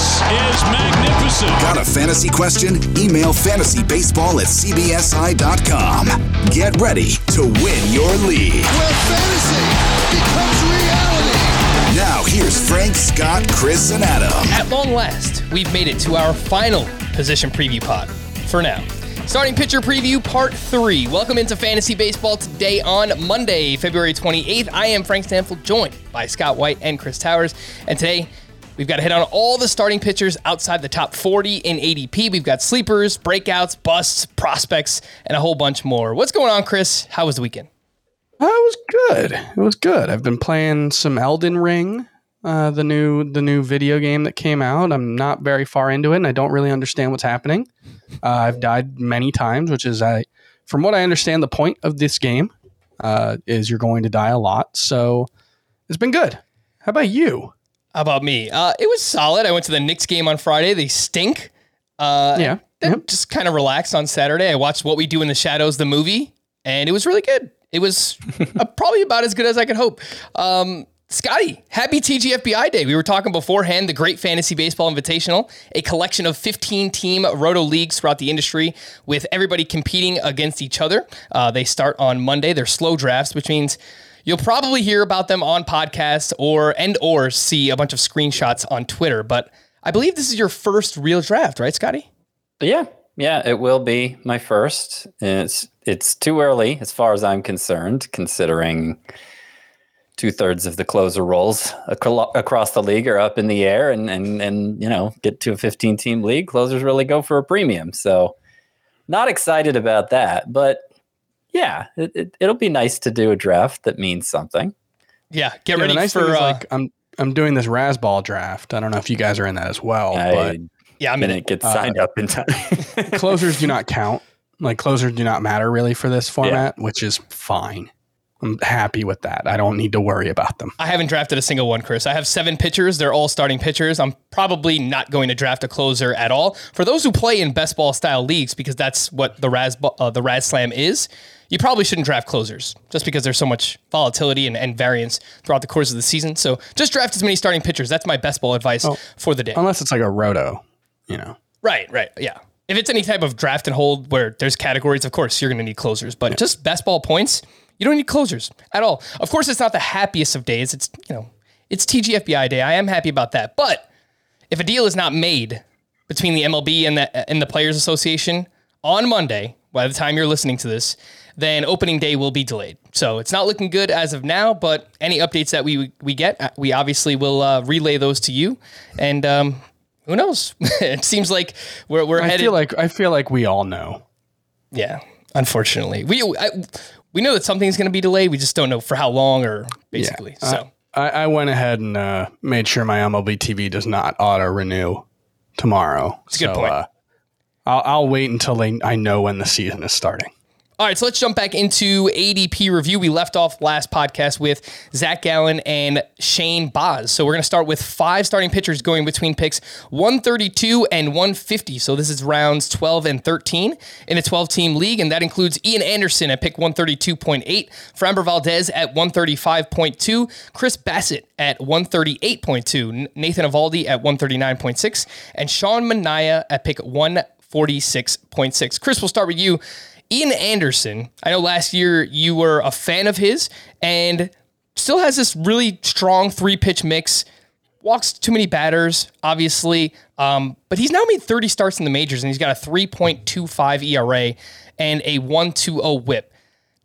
This is magnificent. Got a fantasy question? Email fantasybaseball at cbsi.com. Get ready to win your league. where fantasy becomes reality. Now, here's Frank, Scott, Chris, and Adam. At long last, we've made it to our final position preview pod for now. Starting pitcher preview part three. Welcome into fantasy baseball today on Monday, February 28th. I am Frank Stanfield, joined by Scott White and Chris Towers. And today, we've got to hit on all the starting pitchers outside the top 40 in ADP. We've got sleepers, breakouts, busts, prospects, and a whole bunch more. What's going on, Chris? How was the weekend? Uh, it was good. It was good. I've been playing some Elden Ring, uh, the new the new video game that came out. I'm not very far into it, and I don't really understand what's happening. Uh, I've died many times, which is I, from what I understand, the point of this game uh, is you're going to die a lot. So it's been good. How about you? How about me? Uh, it was solid. I went to the Knicks game on Friday. They stink. Uh, Yeah. Yep. just kind of relaxed on Saturday. I watched What We Do in the Shadows, the movie, and it was really good. It was uh, probably about as good as I could hope. Um, Scotty, happy TGFBI Day. We were talking beforehand, the Great Fantasy Baseball Invitational, a collection of 15 team roto leagues throughout the industry with everybody competing against each other. Uh, they start on Monday. They're slow drafts, which means you'll probably hear about them on podcasts or and or see a bunch of screenshots on Twitter. But I believe this is your first real draft, right, Scotty? Yeah, yeah, it will be my first. It's it's too early as far as I'm concerned, considering two thirds of the closer roles across the league are up in the air, and and and you know, get to a 15 team league, closers really go for a premium. So, not excited about that, but yeah, it, it, it'll be nice to do a draft that means something. Yeah, get Yeah, ready nice for uh, like I'm I'm doing this Razzball draft. I don't know if you guys are in that as well, I but yeah. I'm in didn't it. get signed up in time. closers do not count. Like closers do not matter really for this format, which is fine. I'm happy with that. I don't need to worry about them. I haven't drafted a single one, Chris. I have seven pitchers. They're all starting pitchers. I'm probably not going to draft a closer at all. For those who play in best ball style leagues, because that's what the Raz uh, the RazzSlam is, you probably shouldn't draft closers just because there's so much volatility and, and variance throughout the course of the season. So just draft as many starting pitchers. That's my best ball advice for the day. Unless it's like a roto, you know. Right, right, yeah. If it's any type of draft and hold where there's categories, of course you're going to need closers. But just best ball points, you don't need closures at all. Of course, it's not the happiest of days. It's you know, it's TGFBI day. I am happy about that. But if a deal is not made between the MLB and the and the Players Association on Monday, by the time you're listening to this, then opening day will be delayed. So it's not looking good as of now. But any updates that we we get, uh, we obviously will uh, relay those to you. And um, who knows? it seems like we're we're I headed. feel like I feel like we all know. yeah, unfortunately, we I, we know that something's going to be delayed. We just don't know for how long or basically. Yeah. so I, I went ahead and uh, made sure my MLB TV does not auto renew tomorrow. a good point. Uh, I'll, I'll wait until they, I know when the season is starting. All right, so let's jump back into ADP review. We left off last podcast with Zach Gallen and Shane Baz. So we're going to start with five starting pitchers going between picks 132 and 150. So this is rounds 12 and 13 in a 12 team league, and that includes Ian Anderson at pick 132.8, Framber Valdez at 135.2, Chris Bassitt at 138.2, Nathan Eovaldi at 139.6, and Sean Manaea at pick 146.6. Chris, we'll start with you. Ian Anderson, I know last year you were a fan of his and still has this really strong three pitch mix. walks too many batters, obviously. Um, but he's now made 30 starts in the majors and he's got a 3.25 ERA and a 1.20 whip.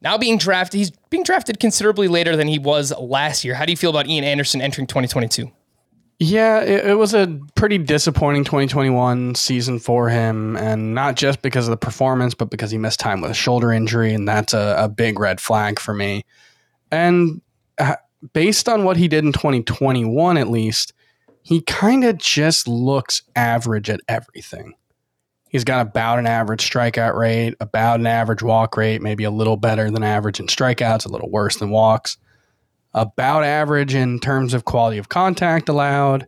Now being drafted, he's being drafted considerably later than he was last year. How do you feel about Ian Anderson entering 2022? Yeah, it, it, was a pretty disappointing 2021 season for him, and not just because of the performance, but because he missed time with a shoulder injury, and that's a, a big red flag for me. And uh, based on what he did in 2021, at least, he kind of just looks average at everything. He's got about an average strikeout rate, about an average walk rate, maybe a little better than average in strikeouts, a little worse than walks about average in terms of quality of contact allowed.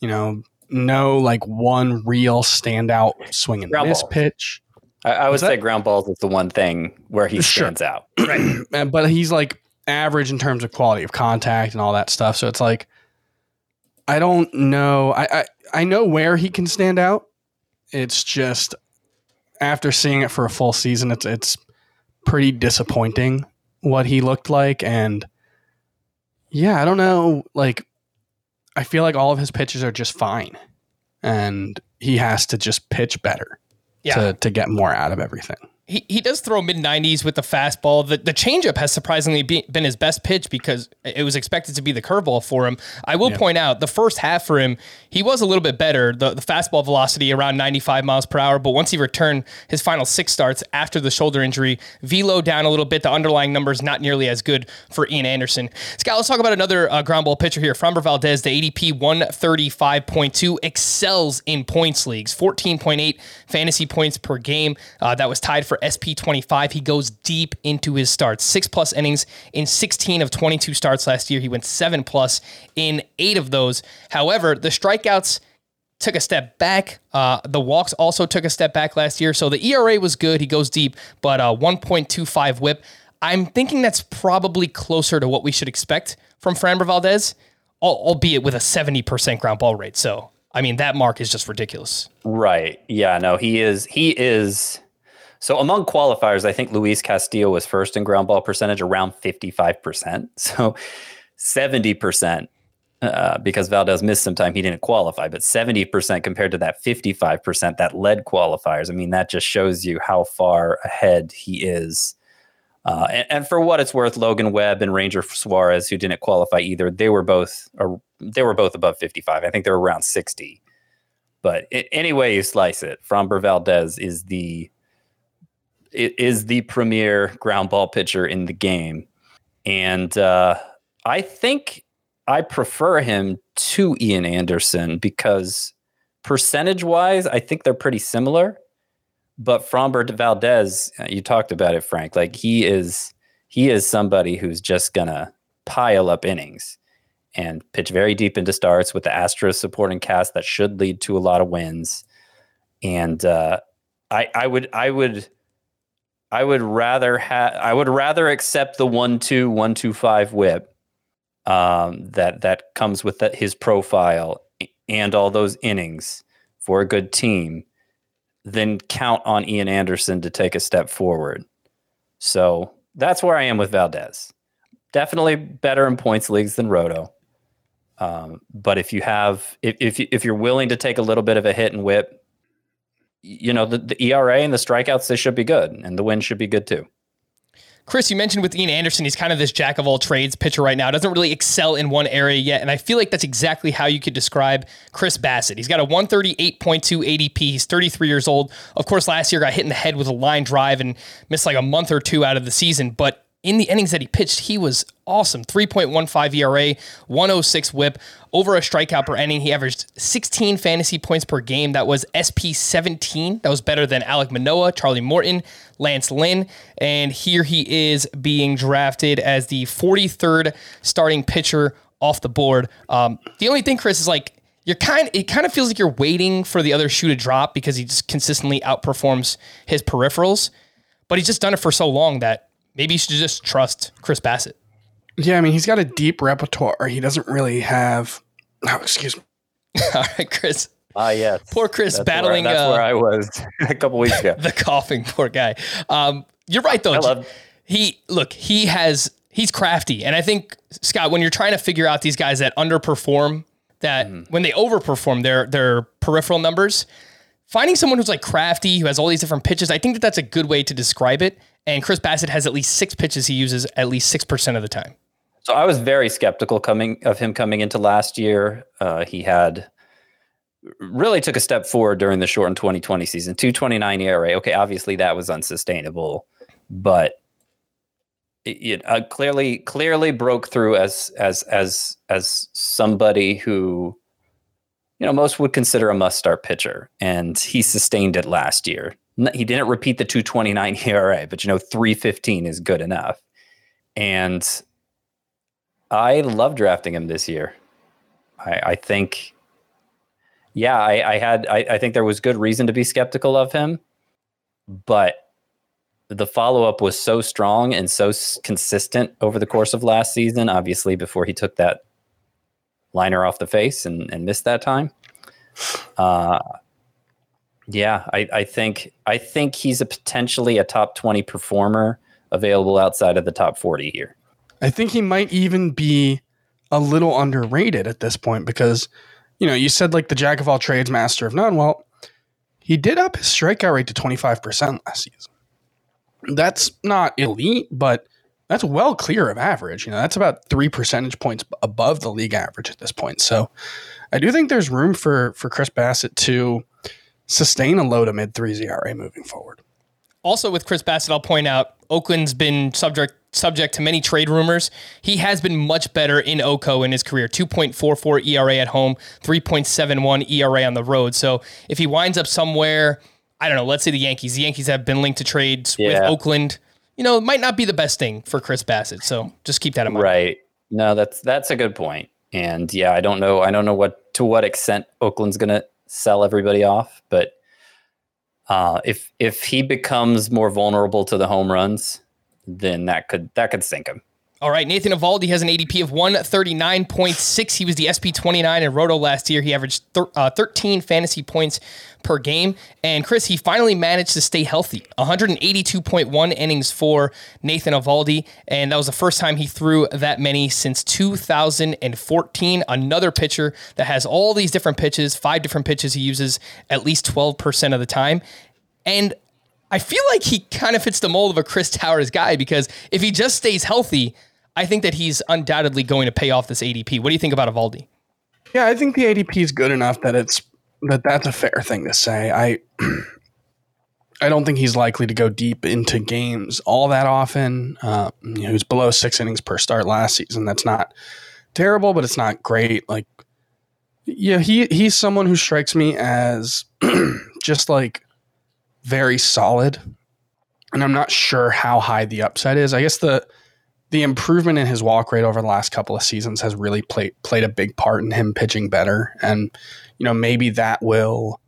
You know, no like one real standout swing and ground miss balls. pitch. I, I would say ground balls is the one thing where he sure. stands out. right. but he's like average in terms of quality of contact and all that stuff. So it's like I don't know. I, I, I know where he can stand out. It's just after seeing it for a full season, it's it's pretty disappointing what he looked like and yeah, I don't know. Like, I feel like all of his pitches are just fine, and he has to just pitch better yeah. to to get more out of everything he, he does throw mid 90s with the fastball. The, the changeup has surprisingly be, been his best pitch because it was expected to be the curveball for him. I will yeah. point out the first half for him, he was a little bit better. The, the fastball velocity around 95 miles per hour, but once he returned his final six starts after the shoulder injury, velo down a little bit. The underlying numbers not nearly as good for Ian Anderson. Scott, let's talk about another uh, ground ball pitcher here. Framber Valdez, the ADP 135.2, excels in points leagues, 14.8 fantasy points per game. Uh, that was tied for SP25. He goes deep into his starts. Six plus innings in 16 of 22 starts last year. He went seven plus in eight of those. However, the strikeouts took a step back. Uh, the walks also took a step back last year. So the ERA was good. He goes deep, but uh, 1.25 whip. I'm thinking that's probably closer to what we should expect from Framber Valdez, albeit with a 70% ground ball rate. So, I mean, that mark is just ridiculous. Right. Yeah, no, he is, he is so among qualifiers, I think Luis Castillo was first in ground ball percentage around 55%. So 70%, uh, because Valdez missed some time, he didn't qualify, but 70% compared to that 55% that led qualifiers. I mean, that just shows you how far ahead he is. Uh, and, and, for what it's worth, Logan Webb and Ranger Suarez, who didn't qualify either, they were both or they were both above 55. I think they were around 60. But it, any way you slice it, Framber Valdez is the is the premier ground ball pitcher in the game. And uh, I think I prefer him to Ian Anderson because percentage wise, I think they're pretty similar. But Framber Valdez, uh, you talked about it, Frank. Like he is, he is somebody who's just gonna pile up innings and pitch very deep into starts with the Astros supporting cast that should lead to a lot of wins. And uh, I, I would, I would I would rather have I would rather accept the one two one two five whip um, that that comes with his profile and all those innings for a good team than count on Ian Anderson to take a step forward. So that's where I am with Valdez. Definitely better in points leagues than Roto. Um, but if you have if if if you're willing to take a little bit of a hit and whip, you know, the, the ERA and the strikeouts, they should be good, and the win should be good too. Chris, you mentioned with Ian Anderson, he's kind of this jack of all trades pitcher right now. Doesn't really excel in one area yet. And I feel like that's exactly how you could describe Chris Bassitt. He's got a 138.2 ADP. He's 33 years old. Of course, last year got hit in the head with a line drive and missed like a month or two out of the season. But in the innings that he pitched, he was awesome. 3.15 ERA, 106 whip, over a strikeout per inning. He averaged 16 fantasy points per game. That was SP 17. That was better than Alec Manoah, Charlie Morton, Lance Lynn. And here he is being drafted as the 43rd starting pitcher off the board. Um, the only thing, Chris, is like, you're kind it kind of feels like you're waiting for the other shoe to drop because he just consistently outperforms his peripherals. But he's just done it for so long that maybe you should just trust Chris Bassitt. Yeah, I mean, he's got a deep repertoire. He doesn't really have. Oh, excuse me. All right, Chris. Ah, uh, yes. Poor Chris that's battling. Where, that's uh, where I was a couple weeks ago. the coughing, poor guy. Um, you're right though. I love- he look. He has. He's crafty, and I think Scott, when you're trying to figure out these guys that underperform that when they overperform their their peripheral numbers, finding someone who's like crafty, who has all these different pitches, I think that that's a good way to describe it. And Chris Bassitt has at least six pitches he uses at least six percent of the time. So I was very skeptical coming of him coming into last year. Uh, he had really took a step forward during the shortened 2020 season. 229 ERA. Okay, obviously that was unsustainable, but it, it uh, clearly clearly broke through as as as as somebody who you know most would consider a must start pitcher, and he sustained it last year. He didn't repeat the 229 ERA, but you know 315 is good enough, and I love drafting him this year. I, I think, yeah, I, I had, I, I think there was good reason to be skeptical of him, but the follow up was so strong and so consistent over the course of last season. Obviously, before he took that liner off the face and, and missed that time. Uh, yeah, I, I think I think he's a potentially a top twenty performer available outside of the top forty here. I think he might even be a little underrated at this point because, you know, you said like the jack of all trades, master of none. Well, he did up his strikeout rate to 25% last season. That's not elite, but that's well clear of average. You know, that's about three percentage points above the league average at this point. So I do think there's room for for Chris Bassitt to sustain a low to mid threes ERA moving forward. Also, with Chris Bassitt, I'll point out Oakland's been subject subject to many trade rumors. He has been much better in OCO in his career. 2.44 ERA at home, 3.71 ERA on the road. So if he winds up somewhere, I don't know, let's say the Yankees. The Yankees have been linked to trades with Oakland. You know, it might not be the best thing for Chris Bassitt. So just keep that in mind. Right. No, that's that's a good point. And yeah, I don't know. I don't know what to what extent Oakland's going to sell everybody off, but uh, if if he becomes more vulnerable to the home runs, then that could that could sink him. All right, Nathan Eovaldi has an ADP of 139.6. He was the SP 29 in Roto last year. He averaged thir- uh, 13 fantasy points per game. And Chris, he finally managed to stay healthy. 182.1 innings for Nathan Eovaldi. And that was the first time he threw that many since 2014. Another pitcher that has all these different pitches, five different pitches he uses at least 12% of the time. And I feel like he kind of fits the mold of a Chris Towers guy because if he just stays healthy, I think that he's undoubtedly going to pay off this ADP. What do you think about Eovaldi? Yeah, I think the ADP is good enough that it's that that's a fair thing to say. I I don't think he's likely to go deep into games all that often. Uh, you know, he was below six innings per start last season. That's not terrible, but it's not great. Like, yeah, he he's someone who strikes me as just like very solid, and I'm not sure how high the upside is. I guess the the improvement in his walk rate over the last couple of seasons has really played played a big part in him pitching better, and you know maybe that will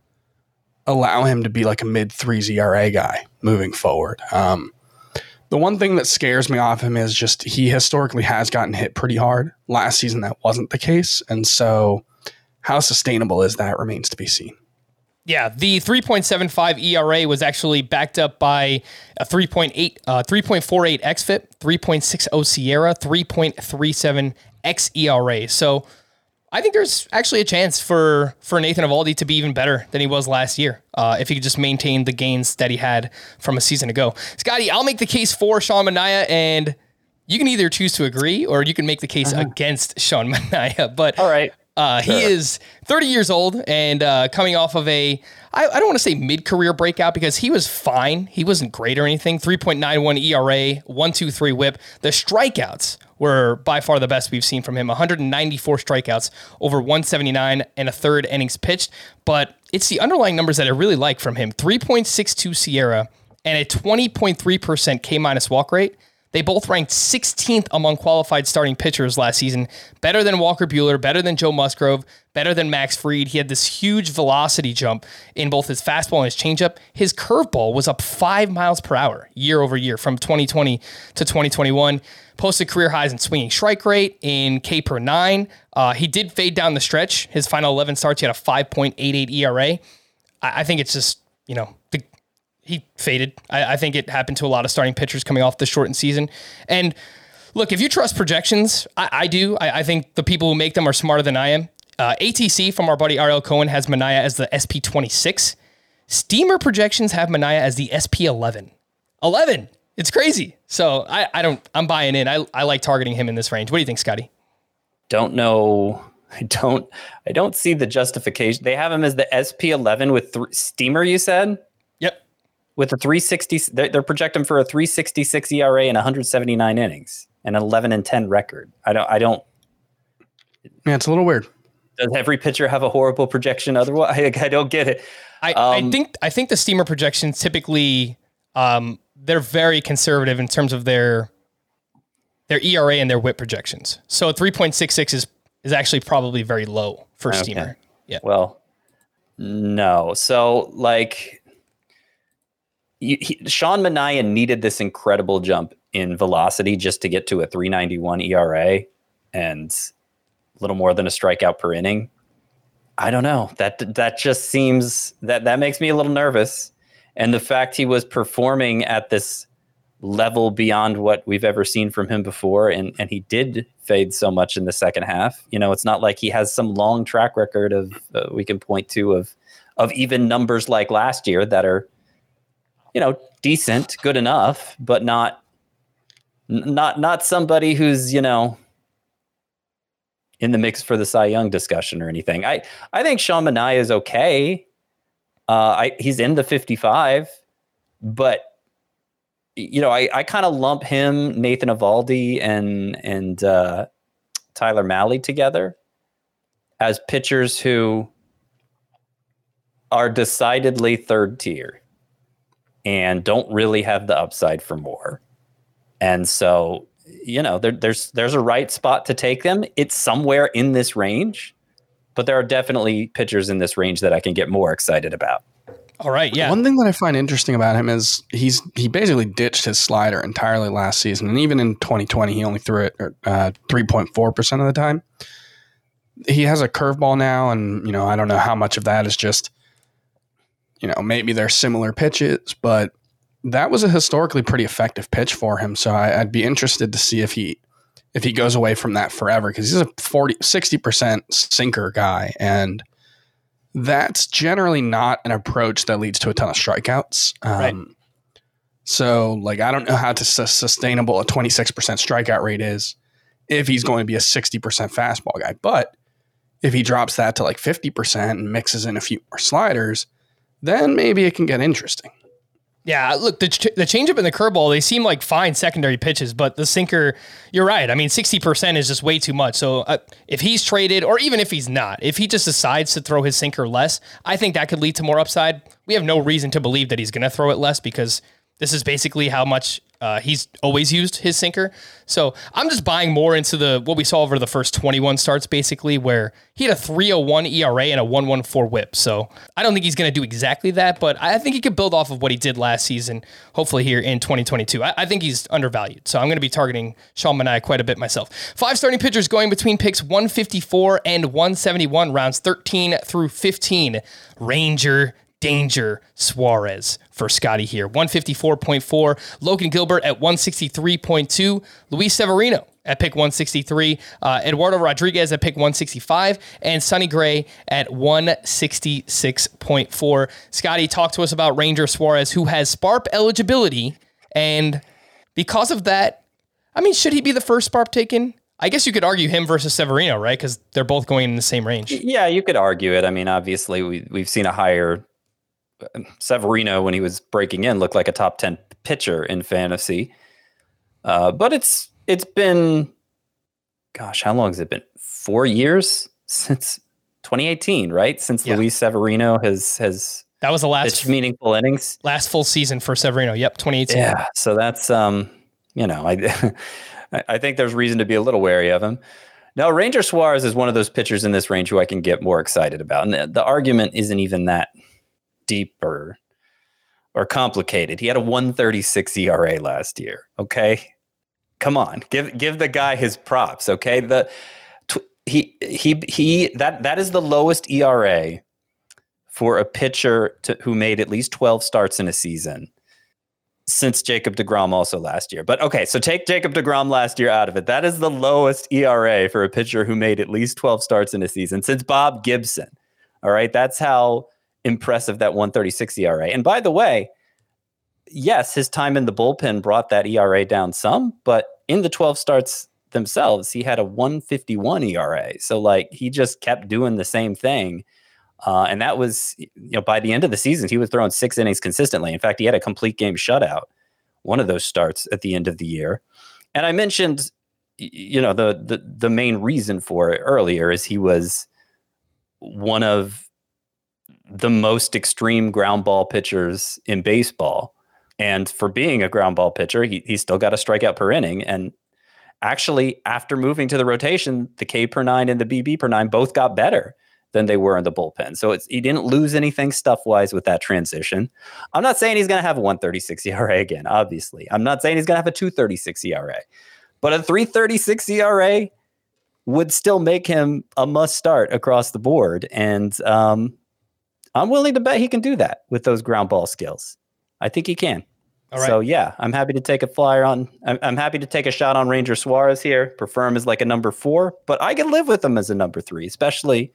allow him to be like a mid three ZRA guy moving forward. Um, the one thing that scares me off him is just he historically has gotten hit pretty hard. Last season that wasn't the case, and so how sustainable is that remains to be seen. Yeah, the 3.75 ERA was actually backed up by a 3.8, uh, 3.48 xFIP, 3.60 SIERA, 3.37 xERA. So I think there's actually a chance for for Nathan Eovaldi to be even better than he was last year uh, if he could just maintain the gains that he had from a season ago. Scotty, I'll make the case for Sean Manaea, and you can either choose to agree or you can make the case against Sean Manaea. But All right. Uh, He is 30 years old and uh, coming off of a, I, I don't want to say mid career breakout because he was fine. He wasn't great or anything. 3.91 ERA, 123 whip. The strikeouts were by far the best we've seen from him 194 strikeouts over 179 and a third innings pitched. But it's the underlying numbers that I really like from him 3.62 SIERA and a 20.3% K minus walk rate. They both ranked 16th among qualified starting pitchers last season, better than Walker Buehler, better than Joe Musgrove, better than Max Fried. He had this huge velocity jump in both his fastball and his changeup. His curveball was up five miles per hour year over year from 2020 to 2021. Posted career highs in swinging strike rate in K per nine. Uh, he did fade down the stretch. His final 11 starts, he had a 5.88 ERA. I, I think it's just, you know, he faded. I, I think it happened to a lot of starting pitchers coming off the shortened season. And look, if you trust projections, I, I do. I, I think the people who make them are smarter than I am. Uh, ATC from our buddy Ariel Cohen has Manaea as the SP26. Steamer projections have Manaea as the SP11. 11. It's crazy. So I, I don't, I'm buying in. I, I like targeting him in this range. What do you think, Scotty? Don't know. I don't. I don't see the justification. They have him as the SP11 with th- Steamer. You said. Yep. With a 360, they're, they're projecting for a 366 ERA and 179 innings and an 11 and 10 record. I don't. I don't. Yeah, it's a little weird. Does every pitcher have a horrible projection? Otherwise, I, I don't get it. I, I Um, think I think the steamer projections typically um, they're very conservative in terms of their their ERA and their WHIP projections. So three point six six is is actually probably very low for Okay. steamer. Yeah. Well, no. So like, he, Sean Manaea needed this incredible jump in velocity just to get to a 391 ERA and a little more than a strikeout per inning. I don't know. That that just seems that that makes me a little nervous. And the fact he was performing at this level beyond what we've ever seen from him before and and he did fade so much in the second half you know it's not like he has some long track record of uh, we can point to of of even numbers like last year that are you know decent good enough but not not not somebody who's you know in the mix for the Cy Young discussion or anything. I I think Sean Manaea is okay. Uh, I he's in the 55, but you know, I, I kind of lump him, Nathan Eovaldi, and and uh, Tyler Mahle together as pitchers who are decidedly third tier and don't really have the upside for more. And so, you know, there, there's there's a right spot to take them. It's somewhere in this range, but there are definitely pitchers in this range that I can get more excited about. All right. Yeah. One thing that I find interesting about him is he's he basically ditched his slider entirely last season, and even in 2020, he only threw it uh, 3.4 percent of the time. He has a curveball now, and you know I don't know how much of that is just you know maybe they're similar pitches, but that was a historically pretty effective pitch for him. So I, I'd be interested to see if he if he goes away from that forever because he's a 40 60 percent sinker guy and that's generally not an approach that leads to a ton of strikeouts. Um, Right. So, like, I don't know how to sus- sustainable a 26% strikeout rate is if he's going to be a 60% fastball guy. But if he drops that to like 50% and mixes in a few more sliders, then maybe it can get interesting. Yeah, look, the, ch- the changeup and the curveball, they seem like fine secondary pitches, but the sinker, you're right. I mean, 60% is just way too much. So uh, if he's traded, or even if he's not, if he just decides to throw his sinker less, I think that could lead to more upside. We have no reason to believe that he's going to throw it less because this is basically how much uh, he's always used his sinker. So I'm just buying more into the what we saw over the first 21 starts, basically, where he had a 301 ERA and a 114 whip. So I don't think he's going to do exactly that, but I think he could build off of what he did last season, hopefully here in 2022. I, I think he's undervalued. So I'm going to be targeting Sean Manaea quite a bit myself. Five starting pitchers going between picks 154 and 171, rounds 13 through 15. Ranger Danger Suarez for Scotty here. 154.4. Logan Gilbert at 163.2. Luis Severino at pick 163. Uh, Eduardo Rodriguez at pick 165. And Sonny Gray at 166.4. Scotty, talk to us about Ranger Suarez, who has SPARP eligibility. And because of that, I mean, should he be the first SPARP taken? I guess you could argue him versus Severino, right? Because they're both going in the same range. Yeah, you could argue it. I mean, obviously, we we've seen a higher Severino when he was breaking in looked like a top ten pitcher in fantasy, uh, but it's it's been, gosh, how long has it been? Four years since 2018, right? Since Yeah. Luis Severino has has That was the last meaningful innings. last full season for Severino. Yep, 2018. Yeah, so that's um, you know, I I- think there's reason to be a little wary of him. Now, Ranger Suarez is one of those pitchers in this range who I can get more excited about, and the, the argument isn't even that deep or or complicated. He had a 136 ERA last year. Okay, come on, give give the guy his props. Okay, the tw- he he he that that is the lowest ERA for a pitcher to, who made at least 12 starts in a season since Jacob DeGrom also last year. But okay, so take Jacob DeGrom last year out of it. That is the lowest ERA for a pitcher who made at least 12 starts in a season since Bob Gibson. All right, that's how impressive that 136 ERA. And by the way, yes, his time in the bullpen brought that ERA down some, but in the 12 starts themselves, he had a 151 ERA. So like he just kept doing the same thing. Uh, and that was, you know, by the end of the season, he was throwing six innings consistently. In fact, he had a complete game shutout, one of those starts at the end of the year. And I mentioned, you know, the the the main reason for it earlier is he was one of the most extreme ground ball pitchers in baseball. And for being a ground ball pitcher, he, he still got a strikeout per inning. And actually, after moving to the rotation, the K per nine and the BB per nine both got better than they were in the bullpen. So it's he didn't lose anything stuff wise with that transition. I'm not saying he's going to have a 136 ERA again, obviously. I'm not saying he's going to have a 236 ERA, but a 336 ERA would still make him a must start across the board. And um, I'm willing to bet he can do that with those ground ball skills. I think he can. So yeah, I'm happy to take a flyer on. I'm, I'm, happy to take a shot on Ranger Suarez here. Prefer him as like a number four, but I can live with him as a number three, especially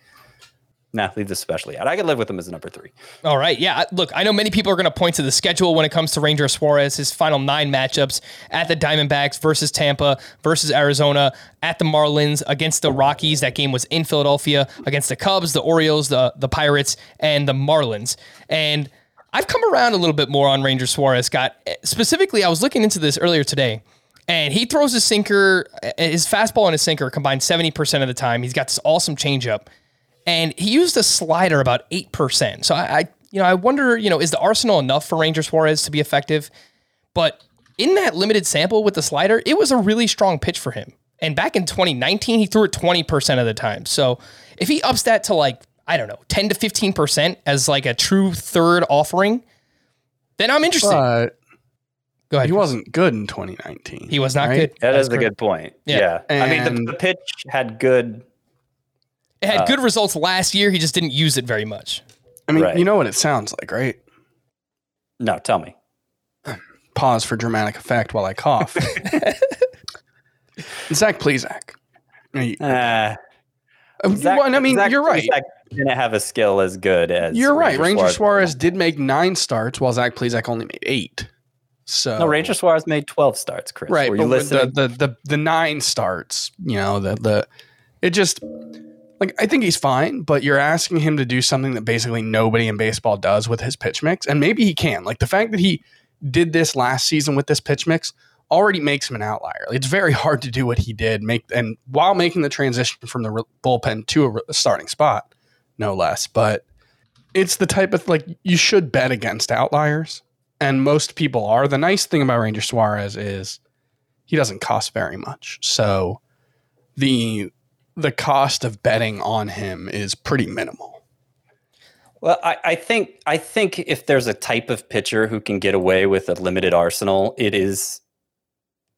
Nah, leave this especially out. I could live with him as a number three. All right. Yeah. Look, I know many people are going to point to the schedule when it comes to Ranger Suarez, his final nine matchups at the Diamondbacks versus Tampa, versus Arizona, at the Marlins, against the Rockies. That game was in Philadelphia, against the Cubs, the Orioles, the, the Pirates, and the Marlins. And I've come around a little bit more on Ranger Suarez. Scott, eh, specifically, I was looking into this earlier today. And he throws his sinker, eh, his fastball and his sinker combined 70% of the time. He's got this awesome changeup and he used a slider about 8%. So I, I, you know, I wonder, you know, is the arsenal enough for Ranger Suarez to be effective? But in that limited sample with the slider, it was a really strong pitch for him. And back in 2019, he threw it 20% of the time. So if he ups that to like, I don't know, 10 to 15% as like a true third offering, then I'm interested. But Go ahead. he wasn't good in 2019. He was not right? good. That That's is a good point. Yeah. Yeah. I mean, the, the pitch had good. It had good results last year. He just didn't use it very much. I mean, Right. you know what it sounds like, right? No, tell me. Pause for dramatic effect while I cough. Zach Plesac. You- Uh, Uh, Zach- well, I mean, Zach you're right. Plesac didn't have a skill as good as You're right. Ranger Suarez. Suarez did make nine starts, while Zach Plesac only made eight. So No, Ranger Suarez made 12 starts, Chris. right? Were you But with the, the the the nine starts, you know, the the it just like I think he's fine, but you're asking him to do something that basically nobody in baseball does with his pitch mix, and maybe he can. Like the fact that he did this last season with this pitch mix already makes him an outlier. It's very hard to do what he did, make and while making the transition from the bullpen to a starting spot, no less. But it's the type of like you should bet against outliers, and most people are. The nice thing about Ranger Suarez is he doesn't cost very much, so the the cost of betting on him is pretty minimal. Well, I, I think I think if there's a type of pitcher who can get away with a limited arsenal, it is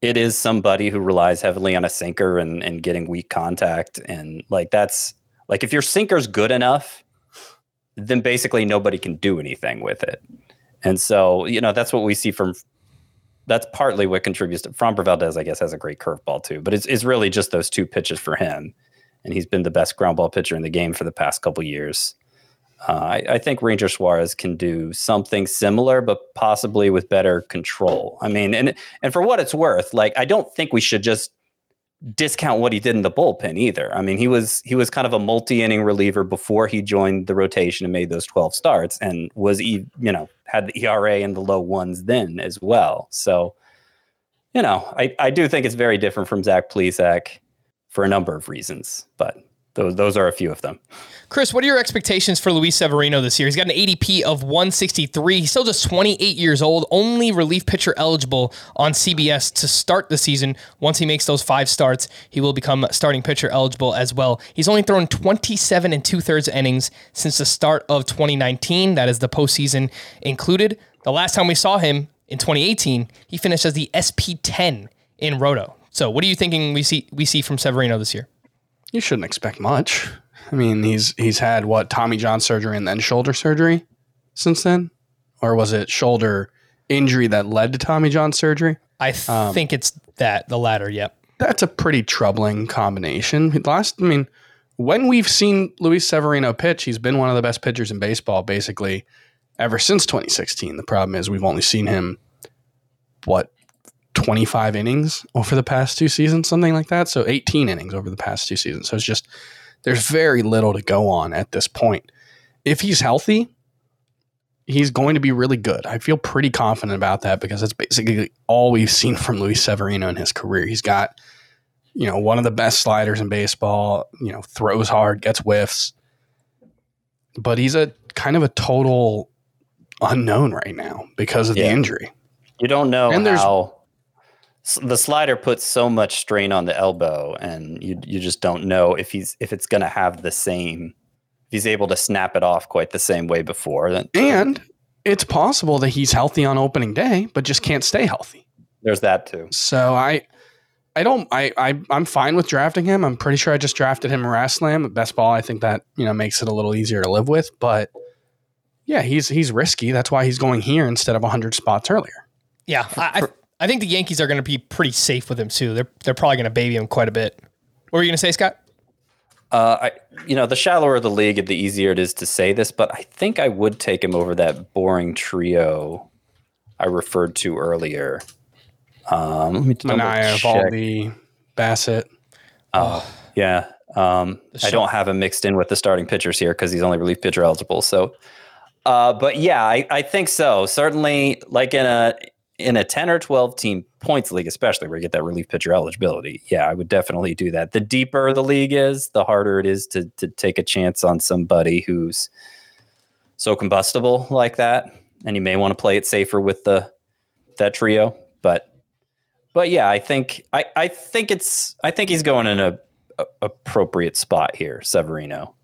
it is somebody who relies heavily on a sinker and, and getting weak contact. And like that's like if your sinker's good enough, then basically nobody can do anything with it. And so, you know, that's what we see from that's partly what contributes to Framber Valdez, I guess, has a great curveball too. But it's it's really just those two pitches for him. And he's been the best ground ball pitcher in the game for the past couple years. Uh, I, I think Ranger Suarez can do something similar, but possibly with better control. I mean, and and for what it's worth, like I don't think we should just discount what he did in the bullpen either. I mean, he was he was kind of a multi-inning reliever before he joined the rotation and made those 12 starts, and was you know had the ERA in the low ones then as well. So, you know, I I do think it's very different from Zach Plesac for a number of reasons, but those those are a few of them. Chris, what are your expectations for Luis Severino this year? He's got an ADP of 163. He's still just 28 years old, only relief pitcher eligible on CBS to start the season. Once he makes those five starts, he will become starting pitcher eligible as well. He's only thrown 27 and two thirds innings since the start of 2019. That is the postseason included. The last time we saw him in 2018, he finished as the SP 10 in Roto. So, what are you thinking we see we see from Severino this year? You shouldn't expect much. I mean, he's he's had what Tommy John surgery and then shoulder surgery since then, or was it shoulder injury that led to Tommy John surgery. I th- um, think it's that the latter. Yep. That's a pretty troubling combination. Last, I mean, when we've seen Luis Severino pitch, he's been one of the best pitchers in baseball, basically ever since 2016. The problem is we've only seen him what 25 innings over the past two seasons, something like that. So 18 innings over the past two seasons. So it's just there's very little to go on at this point. If he's healthy, he's going to be really good. I feel pretty confident about that because that's basically all we've seen from Luis Severino in his career. He's got, you know, one of the best sliders in baseball, you know, throws hard, gets whiffs. But he's a kind of a total unknown right now because of the injury. You don't know And there's- how the slider puts so much strain on the elbow, and you you just don't know if he's if it's going to have the same. If he's able to snap it off quite the same way before, then And it's possible that he's healthy on opening day, but just can't stay healthy. there's that too. So I, I don't, I, I, I'm fine with drafting him. I'm pretty sure I just drafted him in RazzSlam at best ball. I think that you know makes it a little easier to live with. But yeah, he's he's risky. That's why he's going here instead of 100 spots earlier. Yeah. I, I I think the Yankees are going to be pretty safe with him too. They're they're probably going to baby him quite a bit. What were you going to say, Scott? Uh, I, you know, the shallower the league, the easier it is to say this, but I think I would take him over that boring trio I referred to earlier. Um, let me double Manaea. Valdi, Bassitt. Oh, yeah. Um, I don't have him mixed in with the starting pitchers here because he's only relief pitcher eligible. So, uh, but yeah, I, I think so. Certainly, like in a in a ten or twelve team points league, especially where you get that relief pitcher eligibility. Yeah, I would definitely do that. The deeper the league is, the harder it is to to take a chance on somebody who's so combustible like that, and you may want to play it safer with the that trio. But but yeah, I think I, I think it's I think he's going in a, a appropriate spot here, Severino.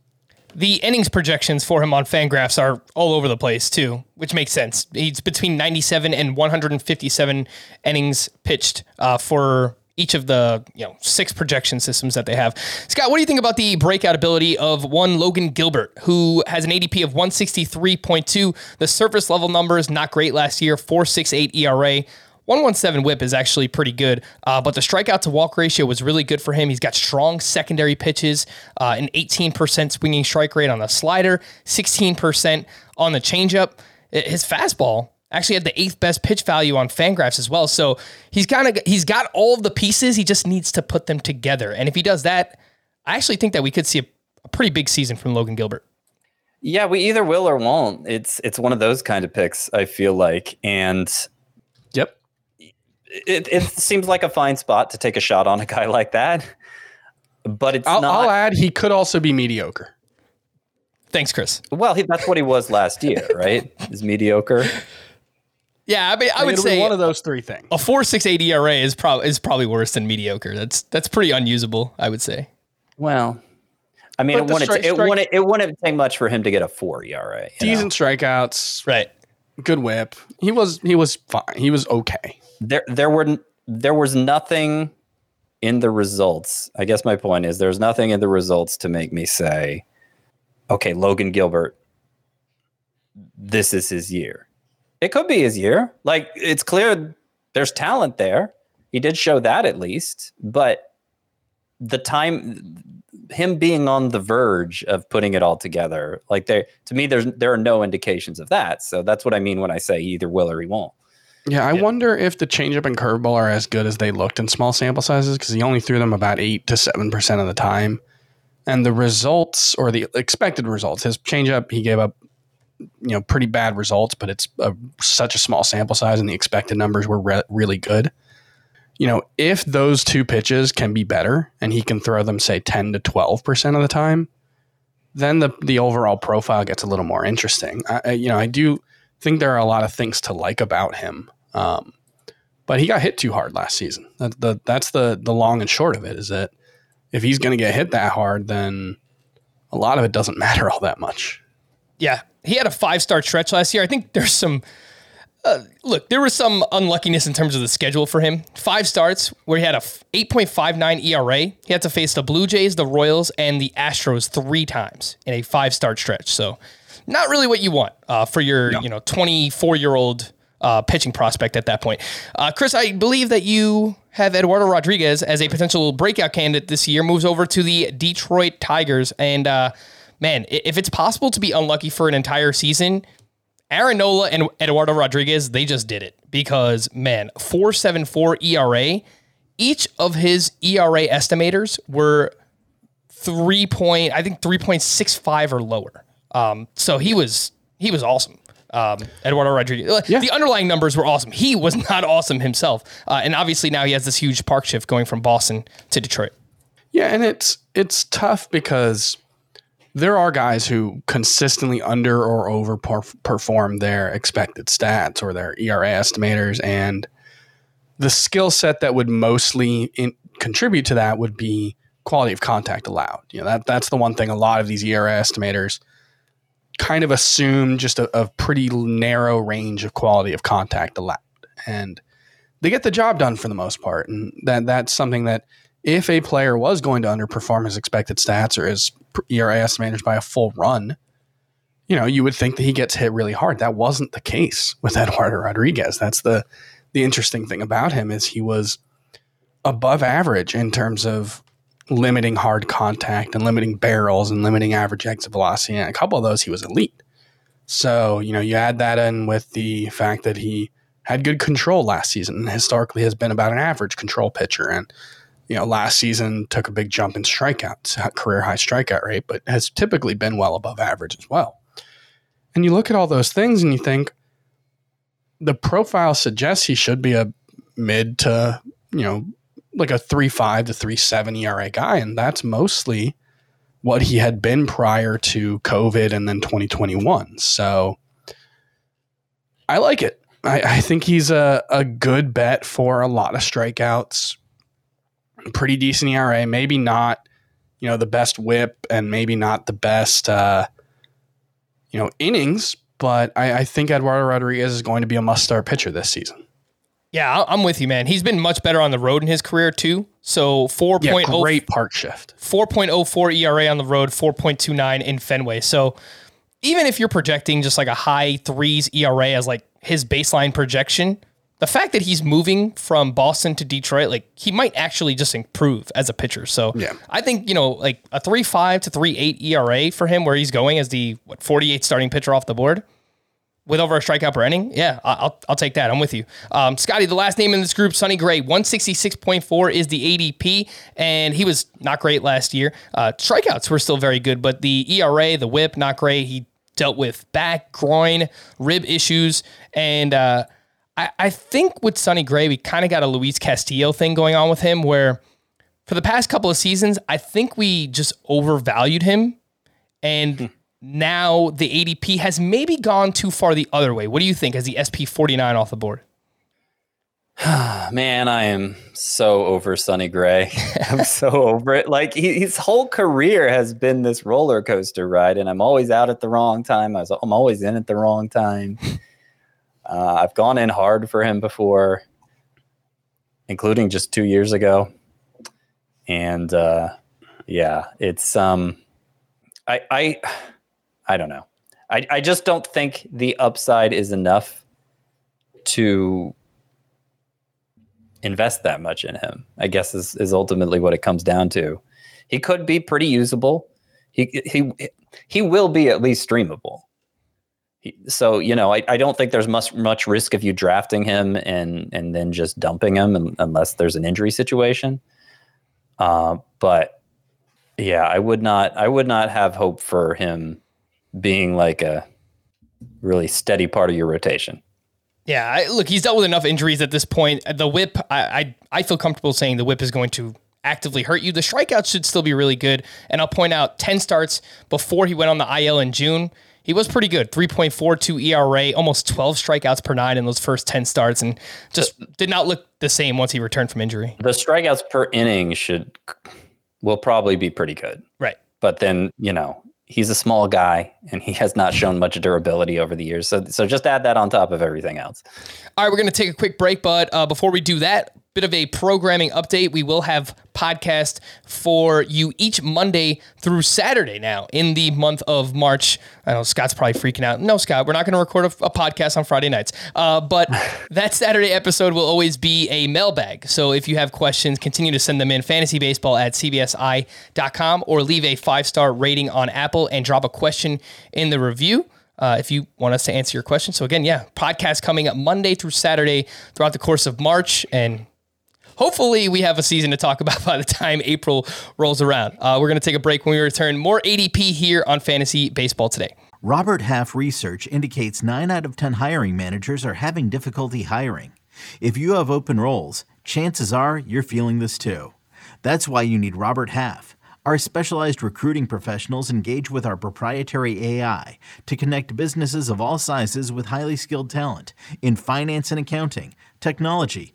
The innings projections for him on Fangraphs are all over the place too, which makes sense. He's between 97 and 157 innings pitched uh, for each of the you know six projection systems that they have. Scott, what do you think about the breakout ability of one Logan Gilbert, who has an ADP of 163.2? The surface level numbers not great last year, 4.68 ERA. 117 whip is actually pretty good, uh, but the strikeout to walk ratio was really good for him. He's got strong secondary pitches, uh, an 18% swinging strike rate on the slider, 16% on the changeup. His fastball actually had the eighth best pitch value on Fangraphs as well. So he's kind of he's got all of the pieces. He just needs to put them together, and if he does that, I actually think that we could see a, a pretty big season from Logan Gilbert. Yeah, we either will or won't. It's it's one of those kind of picks. I feel like, and. It, it seems like a fine spot to take a shot on a guy like that. But it's I'll, not. I'll add he could also be mediocre. Thanks, Chris. well, he, that's what he was last year, right? Is mediocre. Yeah, I mean, I would It'll say one of those three things. a four six eight ERA is probably is probably worse than mediocre. That's that's pretty unusable, I would say. Well, I mean, But it wouldn't, strike- it, strike- wouldn't, it wouldn't take much for him to get a four ERA. you know? Decent strikeouts, Right. good whip. He was he was fine. He was okay. There there were there was nothing in the results. I guess my point is there's nothing in the results to make me say, okay, Logan Gilbert, this is his year. It could be his year. Like it's clear there's talent there. He did show that at least, but the time him being on the verge of putting it all together, like there to me, there's there are no indications of that. So that's what I mean when I say he either will or he won't. Yeah, I wonder if the changeup and curveball are as good as they looked in small sample sizes because he only threw them about eight to seven percent of the time, and the results or the expected results, his changeup he gave up, you know, pretty bad results, but it's a, such a small sample size, and the expected numbers were re- really good. You know, if those two pitches can be better, and he can throw them say ten to twelve percent of the time, then the the overall profile gets a little more interesting. I- you know, I do think there are a lot of things to like about him. Um, but he got hit too hard last season. That, the, that's the the long and short of it is that if he's going to get hit that hard, then a lot of it doesn't matter all that much. Yeah, he had a five star stretch last year. I think there's some. Uh, look, there was some unluckiness in terms of the schedule for him. Five starts where he had a f- 8.59 ERA. He had to face the Blue Jays, the Royals, and the Astros three times in a five start stretch. So, not really what you want uh, for your you know 24 year old uh, pitching prospect at that point. Uh, Chris, I believe that you have Eduardo Rodriguez as a potential breakout candidate this year. Moves over to the Detroit Tigers, and uh, man, if it's possible to be unlucky for an entire season, Aaron Nola and Eduardo Rodriguez, they just did it because man, four seven four ERA. Each of his ERA estimators were three point, I think three point six five or lower. Um, so he was he was awesome. Um, Eduardo Rodriguez. Yeah. The underlying numbers were awesome. He was not awesome himself, uh, and obviously now he has this huge park shift going from Boston to Detroit. Yeah, and it's it's tough because there are guys who consistently under or over perform their expected stats or their ERA estimators, and the skill set that would mostly in, contribute to that would be quality of contact allowed. You know that that's the one thing a lot of these ERA estimators kind of assume just a, a pretty narrow range of quality of contact allowed, and they get the job done for the most part, and that that's something that if a player was going to underperform his expected stats or his ERA estimators by a full run, you know, you would think that he gets hit really hard. That wasn't the case with Eduardo Rodriguez. That's the the interesting thing about him is he was above average in terms of limiting hard contact and limiting barrels and limiting average exit velocity. And a couple of those he was elite. So, you know, you add that in with the fact that he had good control last season and historically has been about an average control pitcher. And you know, last season took a big jump in strikeouts, career high strikeout rate, but has typically been well above average as well. And you look at all those things and you think the profile suggests he should be a mid to, you know, like a 3.5 to 3.7 ERA guy. And that's mostly what he had been prior to COVID and then 2021. So I like it. I, I think he's a, a good bet for a lot of strikeouts pretty decent ERA, maybe not, you know, the best whip and maybe not the best, uh, you know, innings, but I, I think Eduardo Rodriguez is going to be a must start pitcher this season. Yeah, I'm with you, man. He's been much better on the road in his career too. So 4. Yeah, oh great park shift. 4.04 ERA on the road, 4.29 in Fenway. So even if you're projecting just like a high threes ERA as like his baseline projection, the fact that he's moving from Boston to Detroit, like he might actually just improve as a pitcher. So yeah. I think, you know, like a 3.5 to 3.8 ERA for him where he's going as the what 48 starting pitcher off the board with over a strikeout per inning. Yeah, I'll, I'll take that. I'm with you. Um, Scotty, the last name in this group, Sonny Gray, 166.4 is the ADP, and he was not great last year. Uh, strikeouts were still very good, but the ERA, the whip, not great. He dealt with back, groin, rib issues, and uh, I, I think with Sonny Gray, we kind of got a Luis Castillo thing going on with him where for the past couple of seasons, I think we just overvalued him. And hmm. Now the ADP has maybe gone too far the other way. What do you think as the SP 49 off the board? Man, I am so over Sonny Gray. I'm so over it. Like he, his whole career has been this roller coaster ride, and I'm always out at the wrong time. I was, I'm always in at the wrong time. Uh, I've gone in hard for him before, including just two years ago, and uh, yeah, it's um, I I I don't know. I I just don't think the upside is enough to invest that much in him. I guess is is ultimately what it comes down to. He could be pretty usable. He he he will be at least streamable so you know I, I don't think there's much much risk of you drafting him and and then just dumping him unless there's an injury situation uh, but yeah i would not i would not have hope for him being like a really steady part of your rotation yeah I, look he's dealt with enough injuries at this point the whip I, I i feel comfortable saying the whip is going to actively hurt you the strikeouts should still be really good and i'll point out 10 starts before he went on the il in june he was pretty good 3.42 ERA, almost 12 strikeouts per nine in those first 10 starts, and just did not look the same once he returned from injury. The strikeouts per inning should will probably be pretty good. Right. But then, you know, he's a small guy and he has not shown much durability over the years. So, so just add that on top of everything else. All right, we're going to take a quick break, but uh, before we do that, bit of a programming update. We will have podcast for you each Monday through Saturday now in the month of March. I know Scott's probably freaking out. No, Scott, we're not going to record a, a, podcast on Friday nights. Uh, but that Saturday episode will always be a mailbag. So if you have questions, continue to send them in fantasybaseball at cbsi.com or leave a five star rating on Apple and drop a question in the review uh, if you want us to answer your question. So again, yeah, podcast coming up Monday through Saturday throughout the course of March, and hopefully we have a season to talk about by the time April rolls around. Uh, we're going to take a break when we return. More ADP here on Fantasy Baseball today. Robert Half research indicates 9 out of 10 hiring managers are having difficulty hiring. If you have open roles, chances are you're feeling this too. That's why you need Robert Half. Our specialized recruiting professionals engage with our proprietary AI to connect businesses of all sizes with highly skilled talent in finance and accounting, technology,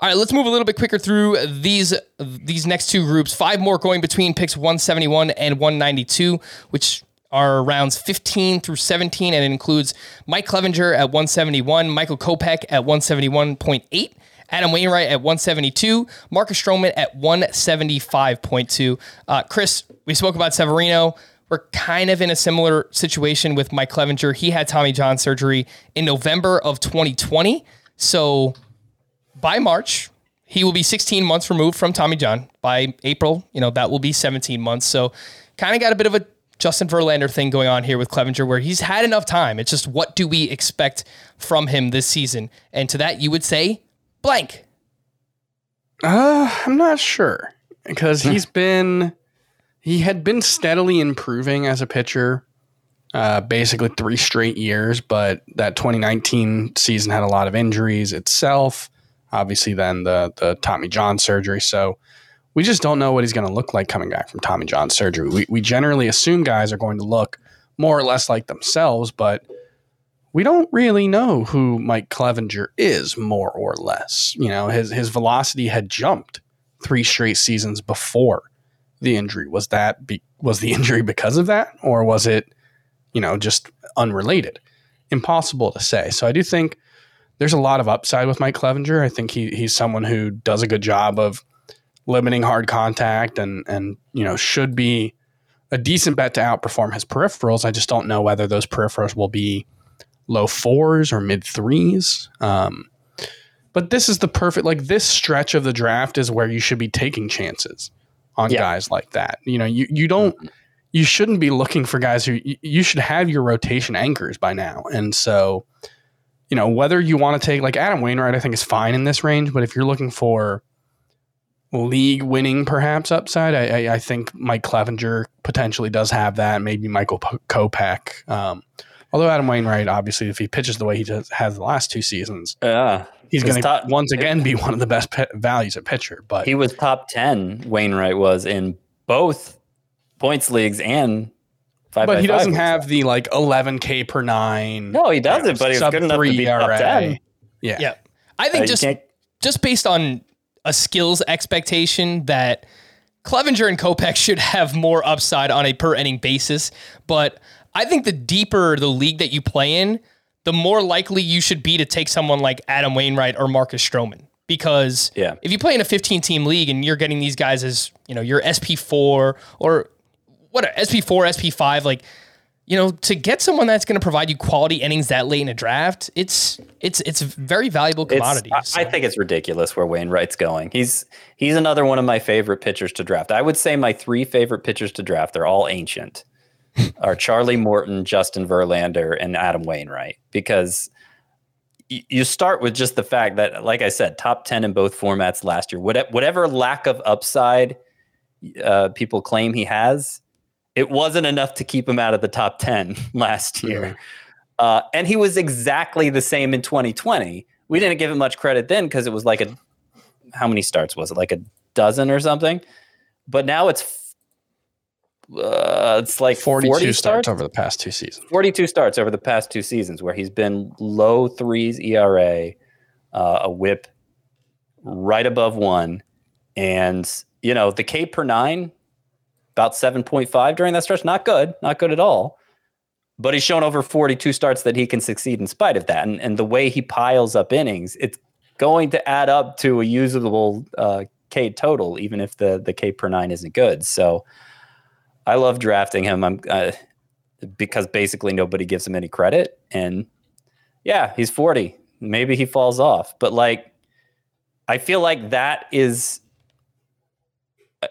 All right, let's move a little bit quicker through these these next two groups. Five more going between picks 171 and 192, which are rounds 15 through 17, and it includes Mike Clevinger at 171, Michael Kopech at 171.8. Adam Wainwright at 172, Marcus Stroman at 175.2. Uh, Chris, we spoke about Severino. We're kind of in a similar situation with Mike Clevinger. He had Tommy John surgery in November of 2020. So by March, he will be 16 months removed from Tommy John. By April, you know, that will be 17 months. So kind of got a bit of a Justin Verlander thing going on here with Clevinger where he's had enough time. It's just what do we expect from him this season? And to that, you would say blank. Uh, I'm not sure because he's been, he had been steadily improving as a pitcher uh, basically three straight years, but that 2019 season had a lot of injuries itself obviously then the the Tommy John surgery. So we just don't know what he's going to look like coming back from Tommy John surgery. We, we generally assume guys are going to look more or less like themselves, but we don't really know who Mike Clevinger is more or less. You know, his his velocity had jumped three straight seasons before the injury. Was that be, was the injury because of that, or was it, you know, just unrelated? Impossible to say. So I do think there's a lot of upside with Mike Clevinger. I think he he's someone who does a good job of limiting hard contact and and you know should be a decent bet to outperform his peripherals. I just don't know whether those peripherals will be low fours or mid threes. Um, but this is the perfect like this stretch of the draft is where you should be taking chances on yeah. guys like that. You know, you you don't you shouldn't be looking for guys who you should have your rotation anchors by now. And so you know, whether you want to take like Adam Wainwright, I think is fine in this range, but if you're looking for league winning perhaps upside, I, I, I think Mike Clevinger potentially does have that. Maybe Michael P- Kopech. Um, although Adam Wainwright, obviously, if he pitches the way he does, has the last two seasons, yeah, he's going to once again be one of the best p- values at pitcher. But he was top ten. Wainwright was in both points leagues and Five but he doesn't have the like 11k per nine. No, he doesn't. You know, but he's good enough to be ERA. top ten. Yeah, yeah. I think uh, just just based on a skills expectation that Clevinger and Kopech should have more upside on a per inning basis. But I think the deeper the league that you play in, the more likely you should be to take someone like Adam Wainwright or Marcus Stroman. Because yeah. if you play in a 15 team league and you're getting these guys as, you know, your SP4 or what a SP4, SP5, like you know, to get someone that's going to provide you quality innings that late in a draft, it's it's it's very valuable commodity. I, so. I, think it's ridiculous where Wainwright's going. He's he's another one of my favorite pitchers to draft. I would say my three favorite pitchers to draft. They're all ancient. are Charlie Morton, Justin Verlander, and Adam Wainwright because you start with just the fact that, like I said, top ten in both formats last year. Whatever lack of upside uh, people claim he has, it wasn't enough to keep him out of the top 10 last year. Uh, and he was exactly the same in 2020. We didn't give him much credit then because it was like a, how many starts was it? Like a dozen or something? But now it's, uh, it's like 42 40 starts starts over the past two seasons. 42 starts over the past two seasons where he's been low threes ERA, uh, a whip right above one. And, you know, the K per nine, about 7.5 during that stretch. Not good, not good at all. But he's shown over 42 starts that he can succeed in spite of that. And, and the way he piles up innings, it's going to add up to a usable uh, K total, even if the, the K per nine isn't good. So I love drafting him. I'm, uh, because basically nobody gives him any credit. And yeah, he's 40. Maybe he falls off. But like, I feel like that is,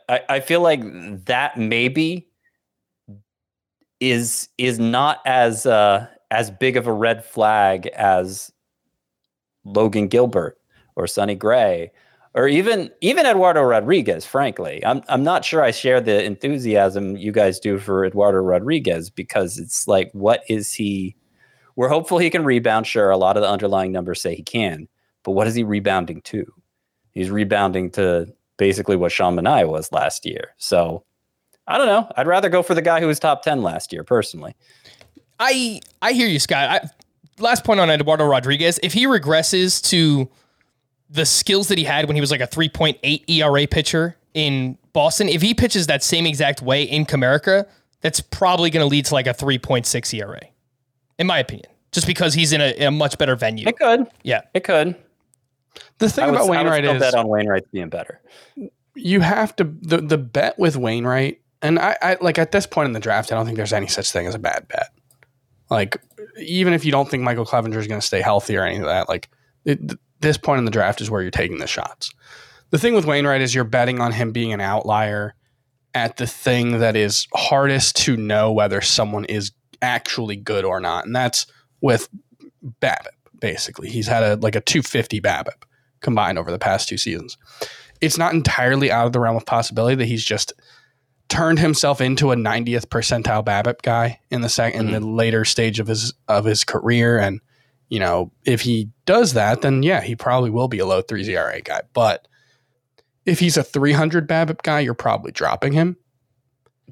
I, I feel like that maybe is is not as uh, as big of a red flag as Logan Gilbert or Sonny Gray or even even Eduardo Rodriguez. Frankly, I'm I'm not sure I share the enthusiasm you guys do for Eduardo Rodriguez because it's like, what is he? We're hopeful he can rebound. Sure, a lot of the underlying numbers say he can, but what is he rebounding to? He's rebounding to basically what Sean Manaea was last year. So I don't know. I'd rather go for the guy who was top ten last year, personally. I I hear you, Scott. I, last point on Eduardo Rodriguez. If he regresses to the skills that he had when he was like a 3.8 ERA pitcher in Boston, if he pitches that same exact way in Comerica, that's probably going to lead to like a 3.6 ERA, in my opinion. Just because he's in a, in a much better venue. It could. Yeah. It could. The thing would, about I would Wainwright is bet on Wainwright being better. you have to the the bet with Wainwright, and I, I like at this point in the draft, I don't think there's any such thing as a bad bet. Like even if you don't think Michael Clevinger is going to stay healthy or any of that, like it, th- this point in the draft is where you're taking the shots. The thing with Wainwright is you're betting on him being an outlier at the thing that is hardest to know whether someone is actually good or not, and that's with BABIP. Basically, he's had a like a 250 BABIP combined over the past two seasons. It's not entirely out of the realm of possibility that he's just turned himself into a 90th percentile BABIP guy in the second in the mm-hmm. later stage of his of his career. And you know if he does that then yeah he probably will be a low 3 ERA guy. But if he's a 300 BABIP guy you're probably dropping him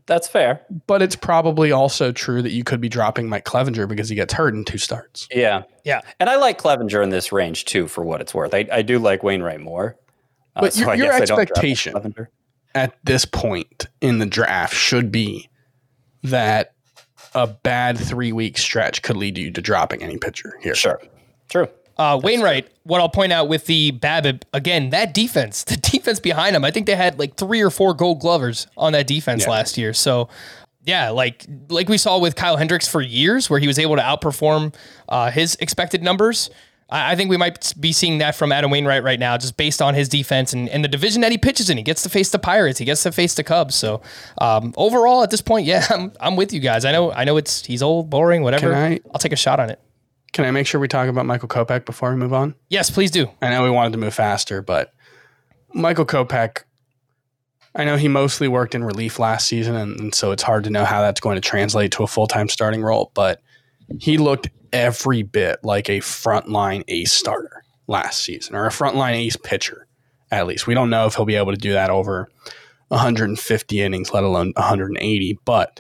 That's fair. but it's probably also true that you could be dropping Mike Clevinger because he gets hurt in two starts Yeah. Yeah. And I like Clevinger in this range too, for what it's worth. I, I do like Wainwright more. Uh, But so your- I your guess I don't draft expectation- at this point in the draft should be that a bad 3 week stretch could lead you to dropping any pitcher here Sure. True. Uh, Wainwright, what I'll point out with the BABIP, again, that defense, the defense behind him, I think they had like three or four gold glovers on that defense Yeah. last year. So, yeah, like like we saw with Kyle Hendricks for years, where he was able to outperform uh, his expected numbers. I, I think we might be seeing that from Adam Wainwright right now, just based on his defense and, and the division that he pitches in. He gets to face the Pirates, he gets to face the Cubs. So, um, overall, at this point, yeah, I'm, I'm with you guys. I know I know it's he's old, boring, whatever. I- I'll take a shot on it. Can I make sure we talk about Michael Kopech before we move on? Yes, please do. I know we wanted to move faster, but Michael Kopech, I know he mostly worked in relief last season, and, and so it's hard to know how that's going to translate to a full time starting role, but he looked every bit like a frontline ace starter last season, or a frontline ace pitcher, at least. We don't know if he'll be able to do that over 150 innings, let alone 180, but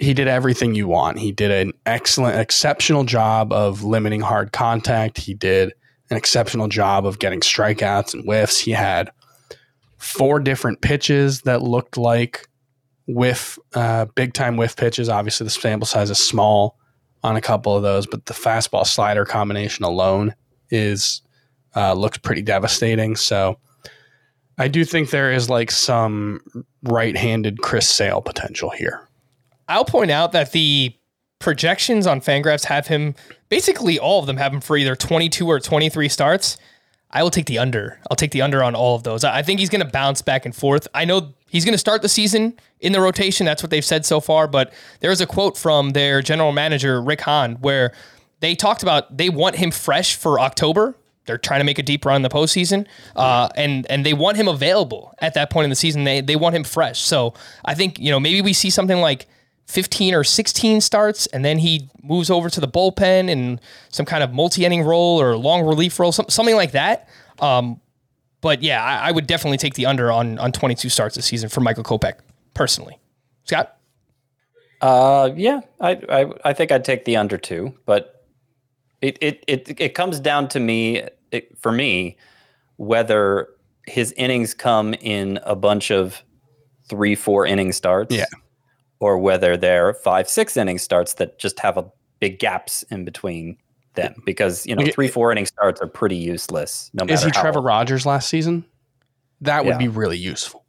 he did everything you want. He did an excellent, exceptional job of limiting hard contact. He did an exceptional job of getting strikeouts and whiffs. He had four different pitches that looked like whiff, uh, big time whiff pitches. Obviously, the sample size is small on a couple of those, but the fastball slider combination alone is uh, looks pretty devastating. So. I do think there is like some right-handed Chris Sale potential here. I'll point out that the projections on Fangraphs have him basically all of them have him for either 22 or 23 starts. I will take the under. I'll take the under on all of those. I think he's going to bounce back and forth. I know he's going to start the season in the rotation. That's what they've said so far. But there's a quote from their general manager, Rick Hahn, where they talked about they want him fresh for October they're trying to make a deep run in the postseason, uh, and and they want him available at that point in the season. They they want him fresh. So I think you know maybe we see something like 15 or 16 starts, and then he moves over to the bullpen in some kind of multi-inning role or long relief role, something like that. Um, but yeah, I, I, would definitely take the under on on 22 starts this season for Michael Kopech personally. Scott. Uh, yeah, I, I I think I'd take the under too, but it it it it comes down to me it, for me whether his innings come in a bunch of three four inning starts. Yeah or whether they're five, six inning starts that just have a big gaps in between them because you know three, four inning starts are pretty useless. No matter is he how Trevor Rogers last season? That would yeah. be really useful.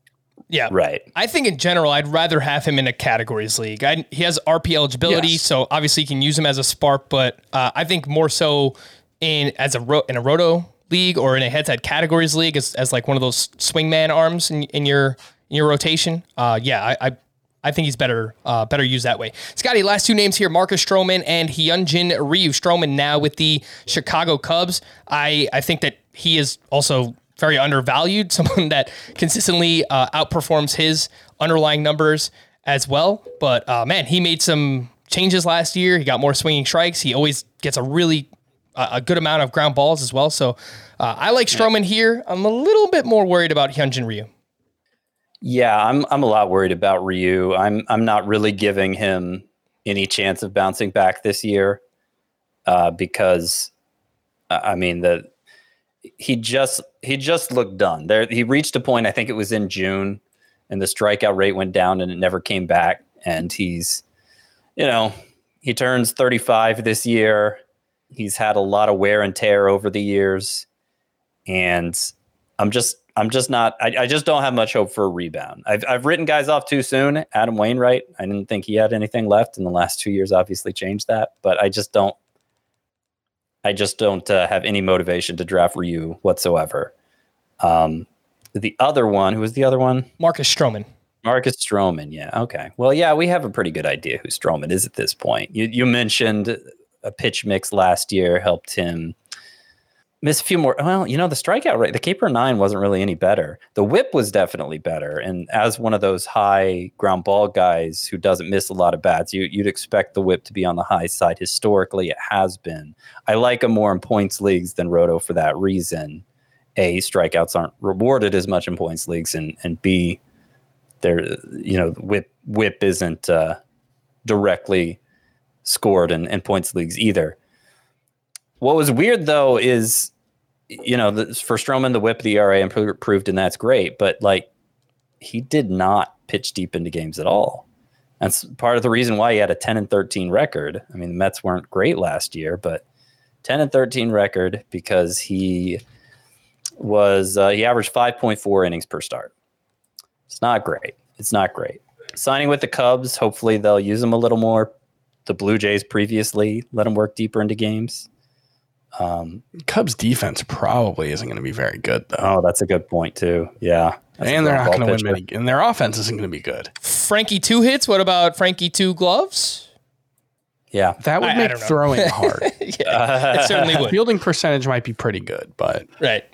Yeah, right. I think in general, I'd rather have him in a categories league. I, he has RP eligibility, yes. so obviously you can use him as a spark. But uh, I think more so in as a ro- in a roto league or in a head-to-head categories league as, as like one of those swingman arms in, in your in your rotation. Uh, yeah, I, I I think he's better uh, better used that way. Scotty, last two names here: Marcus Stroman and Hyunjin Ryu. Stroman now with the Chicago Cubs. I I think that he is also very undervalued. Someone that consistently uh, outperforms his underlying numbers as well. But uh, man, he made some changes last year. He got more swinging strikes. He always gets a really a good amount of ground balls as well. So uh, I like Stroman here. I'm a little bit more worried about Hyunjin Ryu. Yeah, I'm I'm a lot worried about Ryu. I'm I'm not really giving him any chance of bouncing back this year uh, because I mean the he just he just looked done. There he reached a point. I think it was in June, and the strikeout rate went down, and it never came back. And he's, you know, he turns 35 this year. He's had a lot of wear and tear over the years, and I'm just I'm just not. I, I, just don't have much hope for a rebound. I've I've written guys off too soon. Adam Wainwright. I didn't think he had anything left in the last two years. Obviously changed that, but I just don't. I just don't uh, have any motivation to draft Ryu whatsoever. Um, the other one, who was the other one? Marcus Stroman. Marcus Stroman. Yeah. Okay. Well, yeah, we have a pretty good idea who Stroman is at this point. You you mentioned a pitch mix last year helped him miss a few more. Well, you know, the strikeout rate, the K per nine wasn't really any better. The whip was definitely better. And as one of those high ground ball guys who doesn't miss a lot of bats, you, would expect the whip to be on the high side. Historically, it has been. I like him more in points leagues than Roto for that reason. A, strikeouts aren't rewarded as much in points leagues, and and B, there, you know, whip whip isn't uh, directly scored in, in points leagues either. What was weird though is, you know, the, for Stroman, the whip, the ERA improved, and that's great. But like, he did not pitch deep into games at all. That's part of the reason why he had a 10 and 13 record. I mean, the Mets weren't great last year, but 10 and 13 record because he was uh, he averaged 5.4 innings per start. It's not great. It's not great. Signing with the Cubs, hopefully they'll use him a little more. The Blue Jays previously let him work deeper into games. Um, Cubs defense probably isn't going to be very good though. Oh, that's a good point too. Yeah, and they're not going to win many. And their offense isn't going to be good. Frankie two hits. What about Frankie two gloves? Yeah, that would I, make I throwing hard. yeah, it certainly would. Fielding percentage might be pretty good, but right.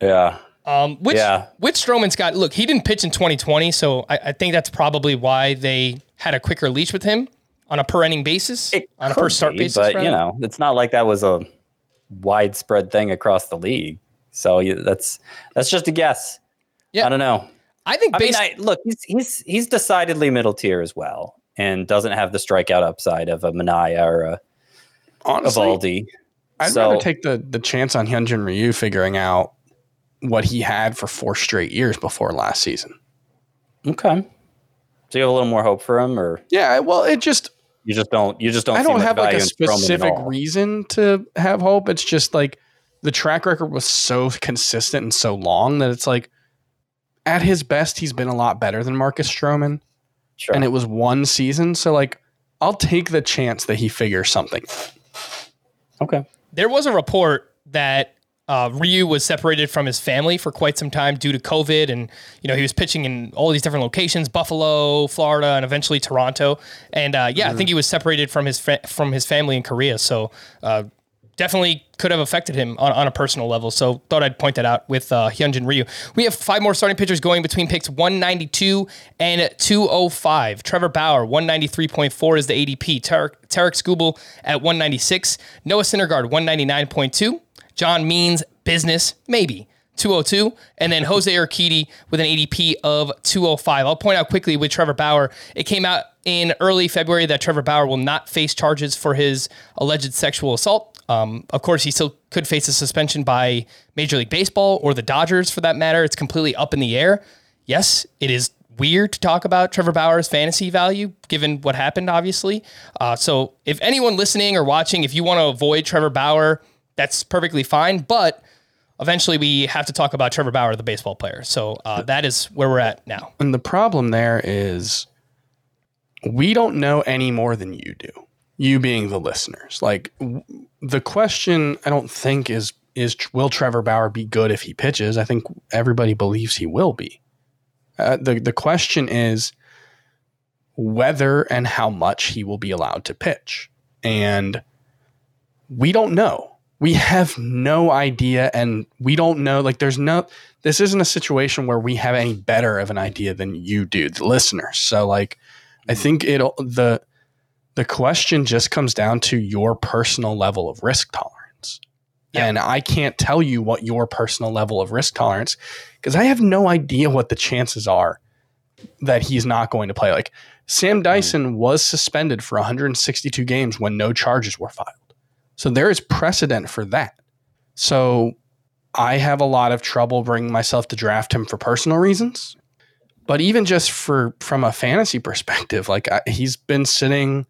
Yeah. Um, which yeah. which Stroman's got. Look, he didn't pitch in 2020, so I, I think that's probably why they had a quicker leash with him on a per inning basis, it on a per start basis. But rather? you know, it's not like that was a widespread thing across the league. So that's that's just a guess. Yeah, I don't know. I think. Based- I mean, I, look, he's he's he's decidedly middle tier as well, and doesn't have the strikeout upside of a Manaea or a Honestly, Eovaldi. I'd so, rather take the the chance on Hyunjin Ryu figuring out what he had for four straight years before last season. Okay. So you have a little more hope for him, or yeah? Well, it just you just don't. You just don't. I don't have like a specific reason to have hope. It's just like the track record was so consistent and so long that it's like at his best he's been a lot better than Marcus Stroman. Sure. And it was one season, so like I'll take the chance that he figures something. Okay. There was a report that uh, Ryu was separated from his family for quite some time due to COVID, and you know he was pitching in all these different locations: Buffalo, Florida, and eventually Toronto. And uh, yeah, mm-hmm. I think he was separated from his fa- from his family in Korea. So uh, definitely could have affected him on, on a personal level. So thought I'd point that out with uh, Hyunjin Ryu. We have five more starting pitchers going between picks 192 and 205. Trevor Bauer, 193.4 is the ADP. Tarek, Tarik Skubal at 196. Noah Syndergaard, 199.2. John Means, business, maybe. 202, and then Jose Urquidy with an ADP of 205. I'll point out quickly with Trevor Bauer, it came out in early February that Trevor Bauer will not face charges for his alleged sexual assault. Um, of course, he still could face a suspension by Major League Baseball or the Dodgers for that matter. It's completely up in the air. Yes, it is weird to talk about Trevor Bauer's fantasy value given what happened, obviously. Uh, so, if anyone listening or watching, if you want to avoid Trevor Bauer, that's perfectly fine. But eventually we have to talk about Trevor Bauer, the baseball player. So uh, that is where we're at now. And the problem there is we don't know any more than you do. You being the listeners. Like w- the question I don't think is is will Trevor Bauer be good if he pitches? I think everybody believes he will be. Uh, the the question is whether and how much he will be allowed to pitch. And we don't know we have no idea and we don't know like there's no this isn't a situation where we have any better of an idea than you do the listeners. So like i think it the the question just comes down to your personal level of risk tolerance. Yeah. and i can't tell you what your personal level of risk tolerance because i have no idea what the chances are that he's not going to play. Like sam dyson mm. was suspended for 162 games when no charges were filed so there is precedent for that. So I have a lot of trouble bringing myself to draft him for personal reasons. But even just for from a fantasy perspective, like I, he's been sitting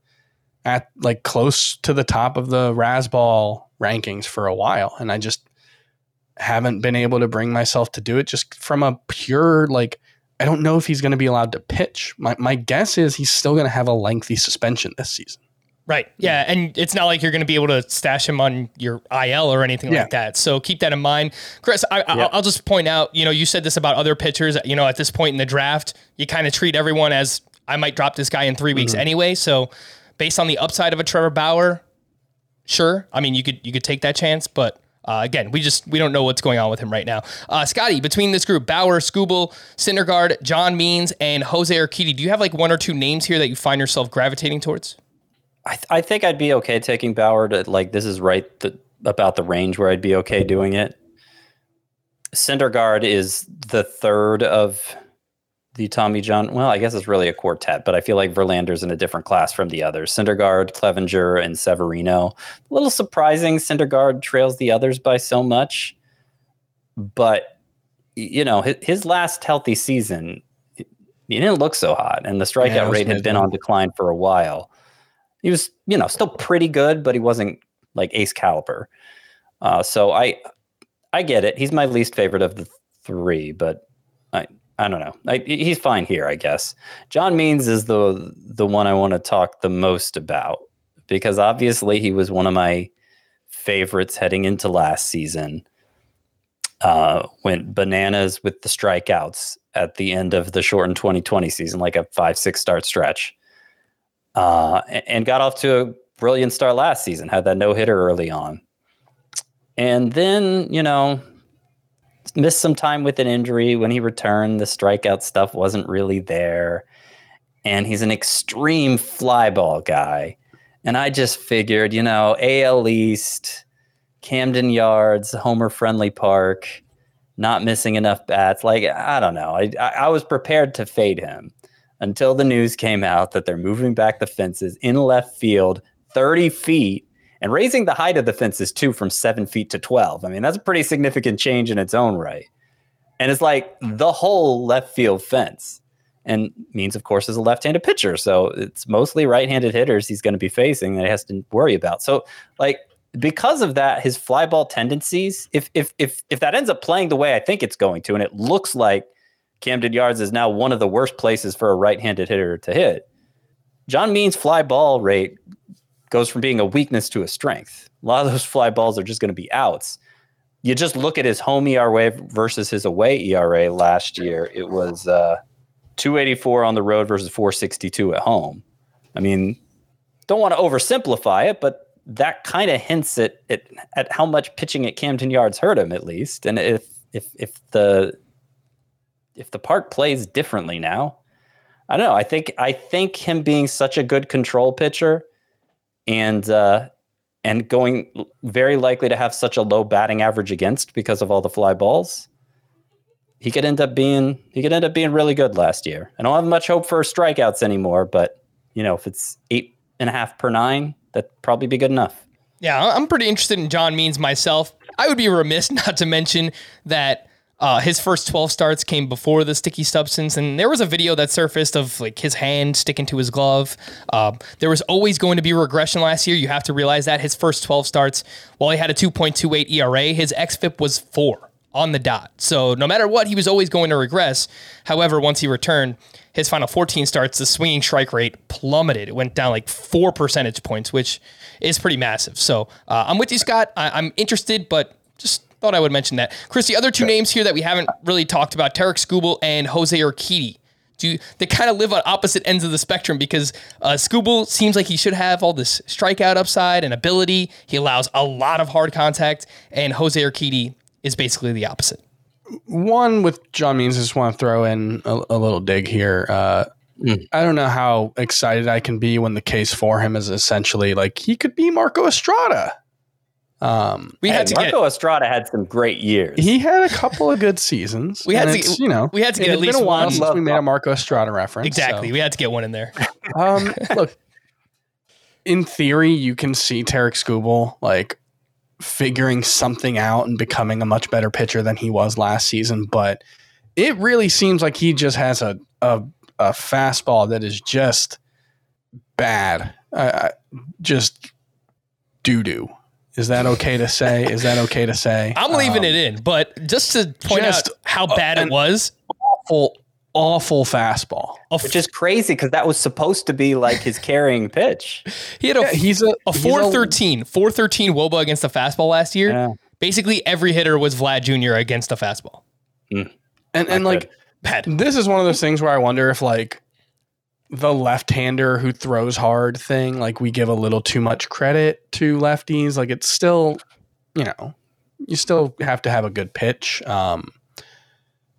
at like close to the top of the Razzball rankings for a while, and I just haven't been able to bring myself to do it. Just from a pure like, I don't know if he's going to be allowed to pitch. My my guess is he's still going to have a lengthy suspension this season. Right. Yeah. And it's not like you're going to be able to stash him on your IL or anything yeah. like that. So keep that in mind. Chris, I, yeah. I'll just point out, you know, you said this about other pitchers. You know, at this point in the draft, you kind of treat everyone as I might drop this guy in three weeks mm-hmm. anyway. So based on the upside of a Trevor Bauer, sure. I mean, you could you could take that chance, but uh, again, we just we don't know what's going on with him right now. Uh, Scotty, between this group, Bauer, Skubal, Syndergaard, John Means, and Jose Urquidy, do you have like one or two names here that you find yourself gravitating towards? I, th- I think I'd be okay taking Bauer to like this is right the, about the range where I'd be okay doing it. Syndergaard is the third of the Tommy John. Well, I guess it's really a quartet, but I feel like Verlander's in a different class from the others. Syndergaard, Clevinger, and Severino. A little surprising. Syndergaard trails the others by so much, but you know his, his last healthy season, he didn't look so hot, and the strikeout yeah, rate had been on decline for a while he was, you know, still pretty good, but he wasn't like ace caliber. Uh, so I, I get it. He's my least favorite of the three, but I, I don't know. I, he's fine here, I guess. John Means is the the one I want to talk the most about because obviously he was one of my favorites heading into last season. Uh, went bananas with the strikeouts at the end of the shortened 2020 season, like a five six start stretch uh, and got off to a brilliant start last season. Had that no hitter early on, and then you know missed some time with an injury. When he returned, the strikeout stuff wasn't really there, and he's an extreme fly ball guy. And I just figured, you know, AL East, Camden Yards, Homer Friendly Park, not missing enough bats. Like I don't know. I I was prepared to fade him until the news came out that they're moving back the fences in left field 30 feet and raising the height of the fences too from seven feet to 12. I mean, that's a pretty significant change in its own right. And it's like the whole left field fence. And means, of course, is a left-handed pitcher, so it's mostly right-handed hitters he's going to be facing that he has to worry about. So, like because of that, his fly ball tendencies, if if if if that ends up playing the way I think it's going to, and it looks like Camden Yards is now one of the worst places for a right-handed hitter to hit. John Means' fly ball rate goes from being a weakness to a strength. A lot of those fly balls are just going to be outs. You just look at his home ERA versus his away ERA last year. It was uh, 284 on the road versus 462 at home. I mean, don't want to oversimplify it, but that kind of hints at, at at how much pitching at Camden Yards hurt him at least. And if if if the if the park plays differently now, I don't know. I think I think him being such a good control pitcher and uh, and going very likely to have such a low batting average against because of all the fly balls, he could end up being he could end up being really good last year. I don't have much hope for strikeouts anymore, but you know if it's eight and a half per nine, that'd probably be good enough. Yeah, I'm pretty interested in John Means myself. I would be remiss not to mention that uh, his first 12 starts came before the sticky substance, and there was a video that surfaced of like his hand sticking to his glove. Uh, there was always going to be regression last year. You have to realize that his first 12 starts, while he had a 2.28 ERA, his xFIP was four on the dot. So no matter what, he was always going to regress. However, once he returned, his final 14 starts, the swinging strike rate plummeted. It went down like four percentage points, which is pretty massive. So uh, I'm with you, Scott. I- am interested, but just thought I would mention that. Chris, the other two names here that we haven't really talked about, Tarik Skubal and Jose Urquidy. Do they kind of live on opposite ends of the spectrum because uh, Skubal seems like he should have all this strikeout upside and ability. He allows a lot of hard contact, and Jose Urquidy is basically the opposite. One with John Means, I just want to throw in a, a little dig here. Uh, mm. I don't know how excited I can be when the case for him is essentially like he could be Marco Estrada. Um, we had to Marco get, Estrada had some great years. He had a couple of good seasons. we had to, you know, we had to get at least been a while one. since we made a Marco Estrada reference. Exactly, so. we had to get one in there. um, look, in theory, you can see Tarik Skubal like figuring something out and becoming a much better pitcher than he was last season, but it really seems like he just has a a, a fastball that is just bad, uh, just doo doo. Is that okay to say? Is that okay to say? I'm leaving um, it in, but just to point just out how bad it was. Awful, awful fastball. Which is crazy because that was supposed to be like his carrying pitch. he had a yeah, he's a, a 413, 413 wOBA against the fastball last year. Yeah. Basically, every hitter was Vlad Jr. against the fastball. Mm. And and like bad. This is one of those things where I wonder if like the left-hander who throws hard thing like we give a little too much credit to lefties like it's still you know you still have to have a good pitch. Um,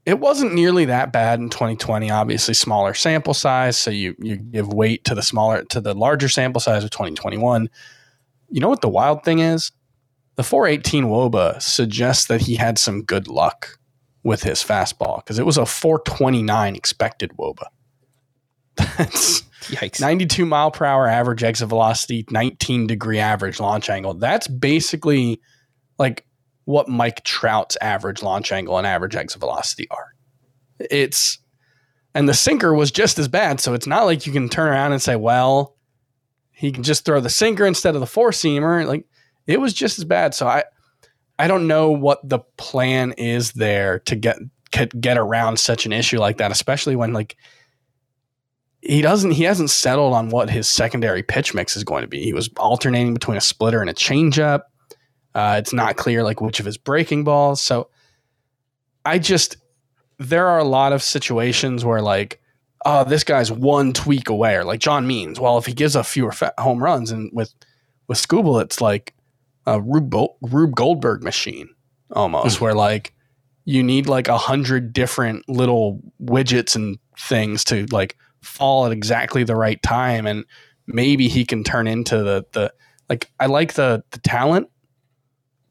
it wasn't nearly that bad in 2020 obviously smaller sample size so you you give weight to the smaller to the larger sample size of 2021 you know what the wild thing is? The 418 wOBA suggests that he had some good luck with his fastball because it was a 429 expected wOBA that's Yikes. 92 mile per hour average exit velocity, 19 degree average launch angle. That's basically like what Mike Trout's average launch angle and average exit velocity are. It's and the sinker was just as bad. So it's not like you can turn around and say, well, he can just throw the sinker instead of the four seamer. Like it was just as bad. So I I don't know what the plan is there to get get around such an issue like that, especially when like he doesn't he hasn't settled on what his secondary pitch mix is going to be. He was alternating between a splitter and a changeup. Uh, it's not clear like which of his breaking balls. So I just there are a lot of situations where like oh this guy's one tweak away or like John Means. Well, if he gives up fewer home runs and with with Skubal it's like a Rube, Rube Goldberg machine almost where like you need like a hundred different little widgets and things to like fall at exactly the right time and maybe he can turn into the the like I like the the talent,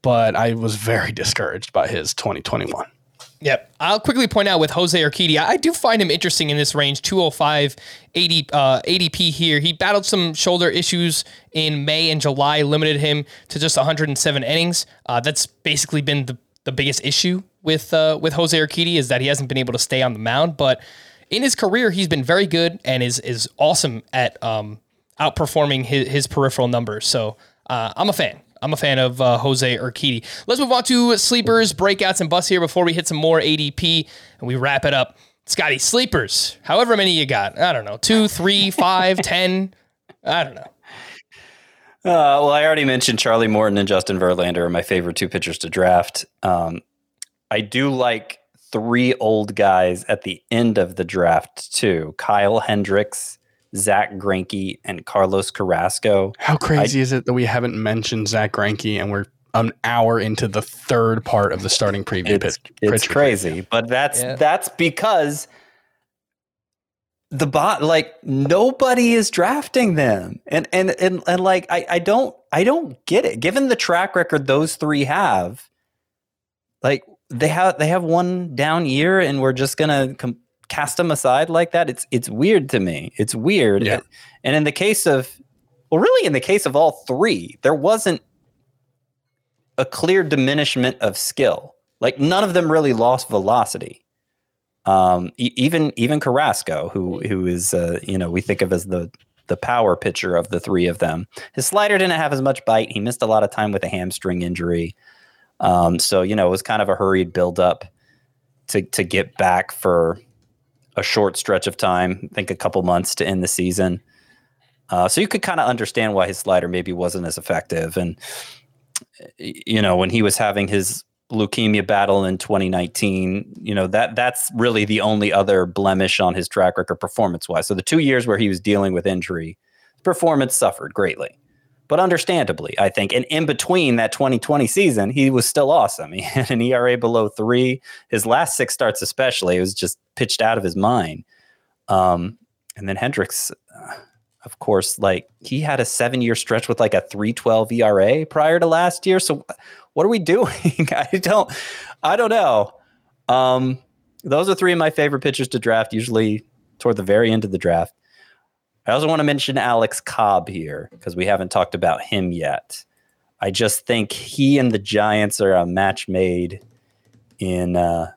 but I was very discouraged by his 2021. Yep. I'll quickly point out with Jose Urquidy, I do find him interesting in this range, 205 80, uh, ADP here. He battled some shoulder issues in May and July, limited him to just 107 innings. Uh, that's basically been the, the biggest issue with uh, with Jose Urquidy is that he hasn't been able to stay on the mound. But in his career, he's been very good and is is awesome at um, outperforming his, his peripheral numbers. So uh, I'm a fan. I'm a fan of uh, Jose Urquidy. Let's move on to sleepers, breakouts, and busts here before we hit some more ADP and we wrap it up. Scotty, sleepers, however many you got. I don't know, two, three, five, ten. I don't know. Uh, well, I already mentioned Charlie Morton and Justin Verlander are my favorite two pitchers to draft. Um, I do like three old guys at the end of the draft too. Kyle Hendricks, Zack Greinke and Carlos Carrasco. How crazy I, is it that we haven't mentioned Zack Greinke and we're an hour into the third part of the starting preview? It's, pitch, it's crazy, preview. but that's yeah. that's because the bot like nobody is drafting them and and and, and like I, I don't i don't get it given the track record those three have like they have they have one down year and we're just gonna com- cast them aside like that it's it's weird to me it's weird yeah. and in the case of well really in the case of all three there wasn't a clear diminishment of skill like none of them really lost velocity um, e- even even Carrasco, who who is uh, you know we think of as the the power pitcher of the three of them. His slider didn't have as much bite. He missed a lot of time with a hamstring injury. Um, so you know it was kind of a hurried build up to to get back for a short stretch of time. I think a couple months to end the season. Uh, so you could kind of understand why his slider maybe wasn't as effective. And you know when he was having his leukemia battle in 2019 you know that that's really the only other blemish on his track record performance wise so the two years where he was dealing with injury performance suffered greatly but understandably i think and in between that 2020 season he was still awesome he had an era below three his last six starts especially was just pitched out of his mind um, and then hendricks uh, of course like he had a seven year stretch with like a 312 era prior to last year so what are we doing? I don't, I don't know. Um, those are three of my favorite pitchers to draft, usually toward the very end of the draft. I also want to mention Alex Cobb here because we haven't talked about him yet. I just think he and the Giants are a match made in uh,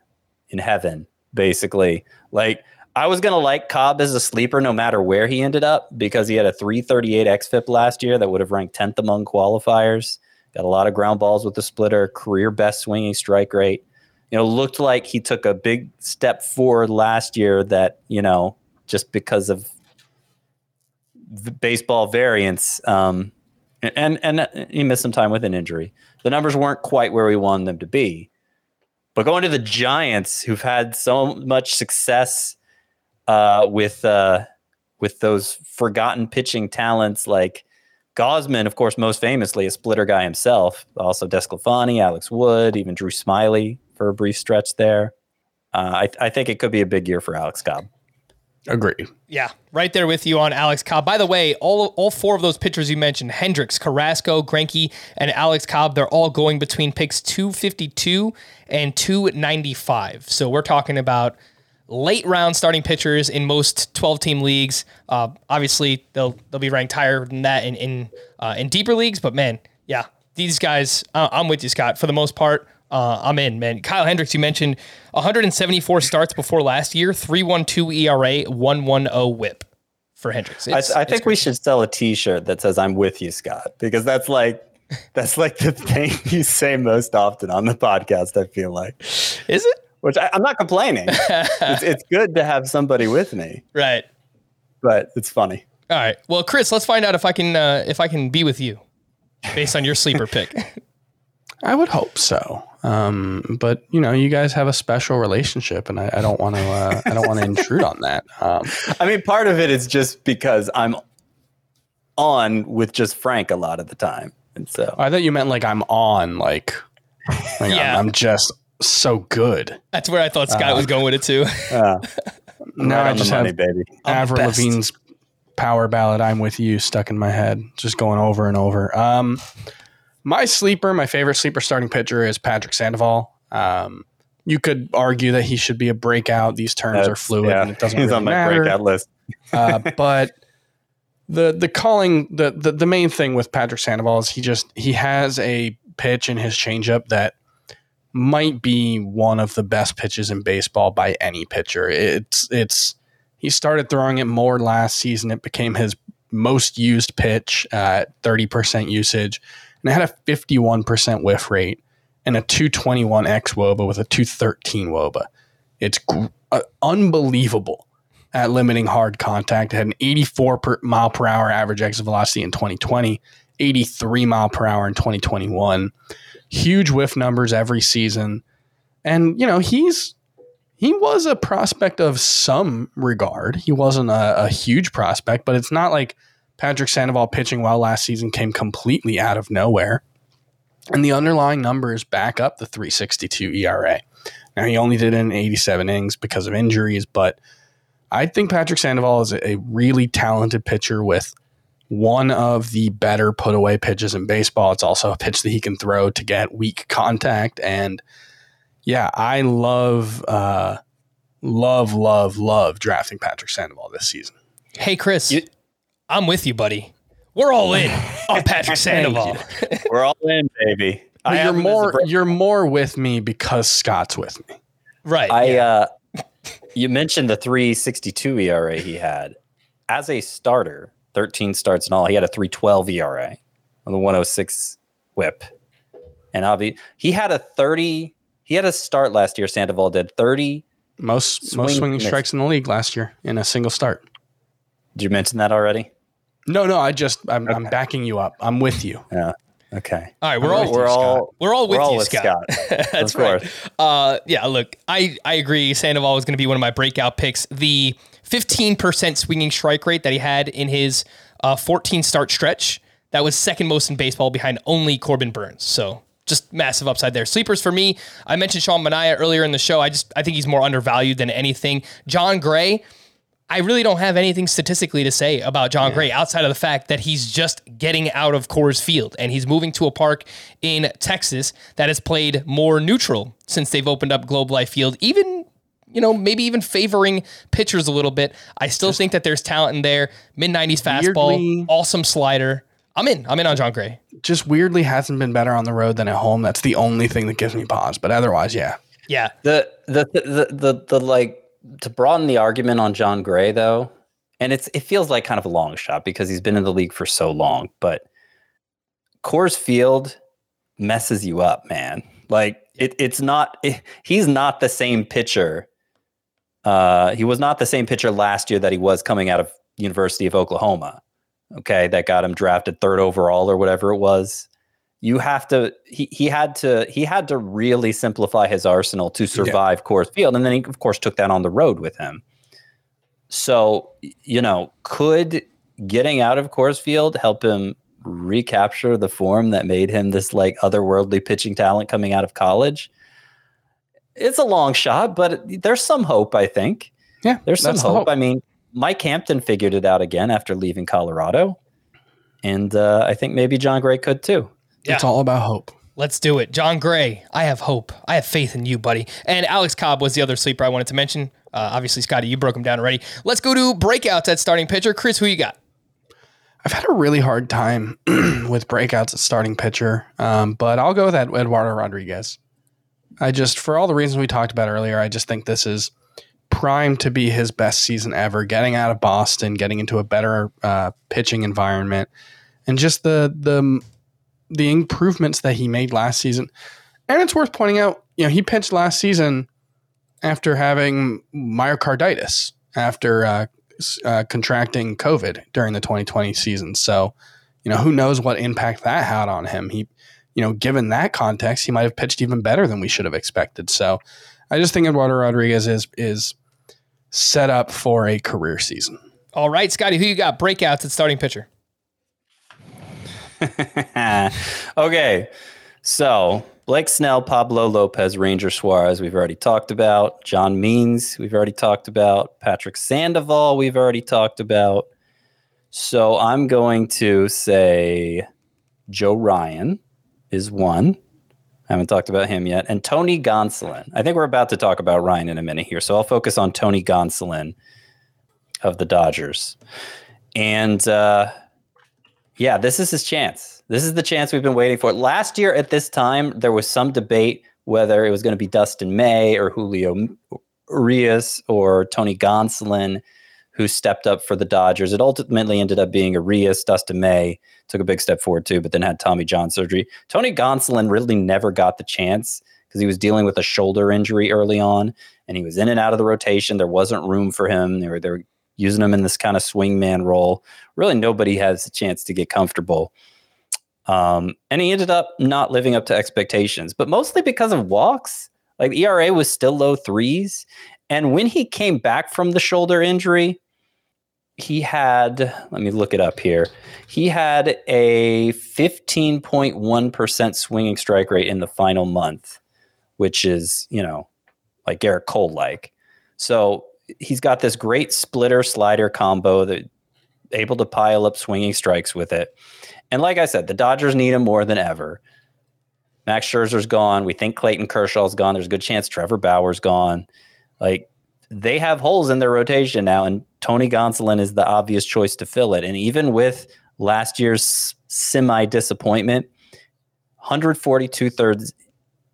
in heaven, basically. Like I was gonna like Cobb as a sleeper no matter where he ended up because he had a 338 xFIP last year that would have ranked 10th among qualifiers. Got a lot of ground balls with the splitter, career best swinging strike rate. You know, looked like he took a big step forward last year that, you know, just because of baseball variance. Um, and and he missed some time with an injury. The numbers weren't quite where we wanted them to be. But going to the Giants, who've had so much success uh, with uh, with those forgotten pitching talents like Gausman, of course, most famously a splitter guy himself. Also DeSclafani, Alex Wood, even Drew Smyly for a brief stretch there. Uh, I, I think it could be a big year for Alex Cobb. Agree. Yeah, right there with you on Alex Cobb. By the way, all all four of those pitchers you mentioned, Hendricks, Carrasco, Greinke, and Alex Cobb, they're all going between picks 252 and 295. So we're talking about late round starting pitchers in most 12 team leagues. Uh, obviously, they'll they'll be ranked higher than that in in uh, in deeper leagues. But man, yeah, these guys, uh, I'm with you, Scott. For the most part, uh, I'm in, man. Kyle Hendricks, you mentioned 174 starts before last year, 3.12 ERA, 1.10 WHIP for Hendricks. I, I think we should sell a T-shirt that says "I'm with you, Scott," because that's like. That's like the thing you say most often on the podcast. I feel like. Is it? which I, am not complaining. it's, it's good to have somebody with me, right? But it's funny. All right. Well, Chris, let's find out if I can uh, if I can be with you based on your sleeper pick. I would hope so. Um, but you know, you guys have a special relationship, and I, I don't want to. Uh, I don't want to intrude on that. Um, I mean, part of it is just because I'm on with just Frank a lot of the time, and so I thought you meant like I'm on, like, like yeah. I'm, I'm just so good. That's where I thought Scott uh, was going with it too. Uh, now right I just money, have baby. Avril Lavigne's power ballad "I'm with You" stuck in my head, just going over and over. Um, my sleeper, my favorite sleeper starting pitcher is Patrick Sandoval. Um, you could argue that he should be a breakout. These terms That's, are fluid, yeah, and it doesn't. He's really on my matter. breakout list. uh, but the the calling the, the the main thing with Patrick Sandoval is he just he has a pitch in his changeup that might be one of the best pitches in baseball by any pitcher. It's it's he started throwing it more last season. It became his most used pitch at 30% usage and it had a 51% whiff rate and a 221 xwOBA with a 213 wOBA. It's uh, unbelievable at limiting hard contact. It had an 84 per mile per hour average exit velocity in 2020, 83 mile per hour in 2021 huge whiff numbers every season. And, you know, he's he was a prospect of some regard. He wasn't a, a huge prospect, but it's not like Patrick Sandoval pitching well last season came completely out of nowhere. And the underlying numbers back up the 362 ERA. Now, he only did it in 87 innings because of injuries, but I think Patrick Sandoval is a really talented pitcher with one of the better put away pitches in baseball. It's also a pitch that he can throw to get weak contact. And yeah, I love, uh, love, love, love drafting Patrick Sandoval this season. Hey, Chris, you, I'm with you, buddy. We're all in on Patrick Sandoval. We're all in, baby. you're more you're more with me because Scott's with me. Right. I yeah. uh you mentioned the 362 ERA he had. As a starter, 13 starts and all, he had a 312 ERA on the 106 whip. And obviously he had a 30 he had a start last year, Sandoval did 30 most swing most swinging strikes in the league last year in a single start. Did you mention that already? No, no, I just I'm, okay. I'm backing you up. I'm with you. Yeah. Okay. All right, we're all we're all we're all with we're all you, with Scott. Scott. That's right. Uh, yeah, look, I I agree. Sandoval is going to be one of my breakout picks. The 15% swinging strike rate that he had in his uh, 14 start stretch that was second most in baseball behind only Corbin Burnes. So just massive upside there. Sleepers for me. I mentioned Sean Manaea earlier in the show. I just I think he's more undervalued than anything. Jon Gray. I really don't have anything statistically to say about Jon yeah. Gray outside of the fact that he's just getting out of Coors Field and he's moving to a park in Texas that has played more neutral since they've opened up Globe Life Field, even you know, maybe even favoring pitchers a little bit. I still just think that there's talent in there. Mid 90s fastball, awesome slider. I'm in. I'm in on Jon Gray. Just weirdly hasn't been better on the road than at home. That's the only thing that gives me pause. But otherwise, yeah. Yeah. The the the the, the, the like to broaden the argument on Jon Gray though, and it's it feels like kind of a long shot because he's been in the league for so long, but Coors Field messes you up, man. Like it, it's not it, he's not the same pitcher. Uh, he was not the same pitcher last year that he was coming out of University of Oklahoma. Okay, that got him drafted third overall or whatever it was you have to he, he had to he had to really simplify his arsenal to survive yeah. Coors Field and then he of course took that on the road with him. So, you know, could getting out of Coors Field help him recapture the form that made him this like otherworldly pitching talent coming out of college? It's a long shot, but there's some hope, I think. Yeah. There's some hope. Hope. I mean, Mike Hampton figured it out again after leaving Colorado. And uh, I think maybe Jon Gray could too. Yeah. It's all about hope. Let's do it. Jon Gray, I have hope. I have faith in you, buddy. And Alex Cobb was the other sleeper I wanted to mention. Uh, obviously, Scotty, you broke him down already. Let's go to breakouts at starting pitcher. Chris, who you got? I've had a really hard time with breakouts at starting pitcher, um, but I'll go with that Eduardo Rodriguez. I just, for all the reasons we talked about earlier, I just think this is primed to be his best season ever. Getting out of Boston, getting into a better uh, pitching environment, and just the the the improvements that he made last season. And it's worth pointing out, you know, he pitched last season after having myocarditis after uh, uh, contracting COVID during the 2020 season. So, you know, who knows what impact that had on him? He, you know, given that context, he might have pitched even better than we should have expected. So, I just think Eduardo Rodriguez is is set up for a career season. All right, Scotty, who you got breakouts at starting pitcher? okay. So Blake Snell, Pablo Lopez, Ranger Suarez, we've already talked about. John Means, we've already talked about. Patrick Sandoval, we've already talked about. So I'm going to say Joe Ryan is one. I haven't talked about him yet. And Tony Gonsolin. I think we're about to talk about Ryan in a minute here. So I'll focus on Tony Gonsolin of the Dodgers. And uh, yeah, this is his chance. This is the chance we've been waiting for. Last year at this time, there was some debate whether it was going to be Dustin May or Julio Urias or Tony Gonsolin who stepped up for the Dodgers. It ultimately ended up being Urias. Dustin May took a big step forward too, but then had Tommy John surgery. Tony Gonsolin really never got the chance because he was dealing with a shoulder injury early on and he was in and out of the rotation. There wasn't room for him. They were, they were using him in this kind of swingman role. Really, nobody has a chance to get comfortable. Um, and he ended up not living up to expectations, but mostly because of walks. Like ERA was still low threes. And when he came back from the shoulder injury, he had, let me look it up here. He had a 15.1% swinging strike rate in the final month, which is, you know, like Gerrit Cole like. So he's got this great splitter slider combo that able to pile up swinging strikes with it. And like I said, the Dodgers need him more than ever. Max Scherzer's gone. We think Clayton Kershaw's gone. There's a good chance Trevor Bauer's gone. Like they have holes in their rotation now, and Tony Gonsolin is the obvious choice to fill it. And even with last year's semi disappointment, 142 thirds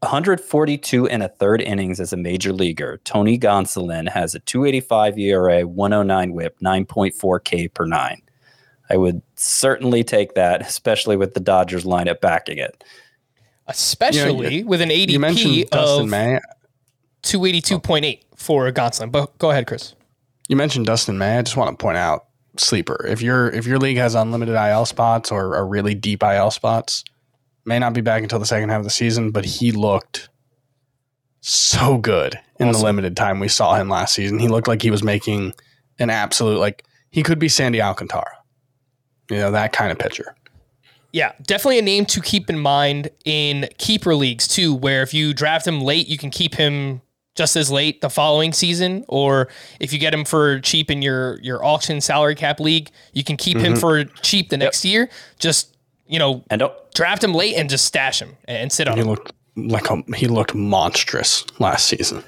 142 and a third innings as a major leaguer. Tony Gonsolin has a 285 ERA, 109 whip, 9.4 K per nine. I would certainly take that, especially with the Dodgers lineup backing it. Especially You know, with an You mentioned ADP Dustin of May. 282.8 for Gonsolin. But go ahead, Chris. You mentioned Dustin May. I just want to point out sleeper. If your if your league has unlimited IL spots or, or really deep IL spots, may not be back until the second half of the season, but he looked so good in the limited time we saw him last season. He looked like he was making an absolute like he could be Sandy Alcantara. You know, that kind of pitcher. Yeah, definitely a name to keep in mind in keeper leagues too, where if you draft him late, you can keep him just as late the following season, or if you get him for cheap in your your auction salary cap league, you can keep him mm-hmm. for cheap the next year. Just you know, And don't draft him late and just stash him and sit on him. He him. looked like a, he looked monstrous last season.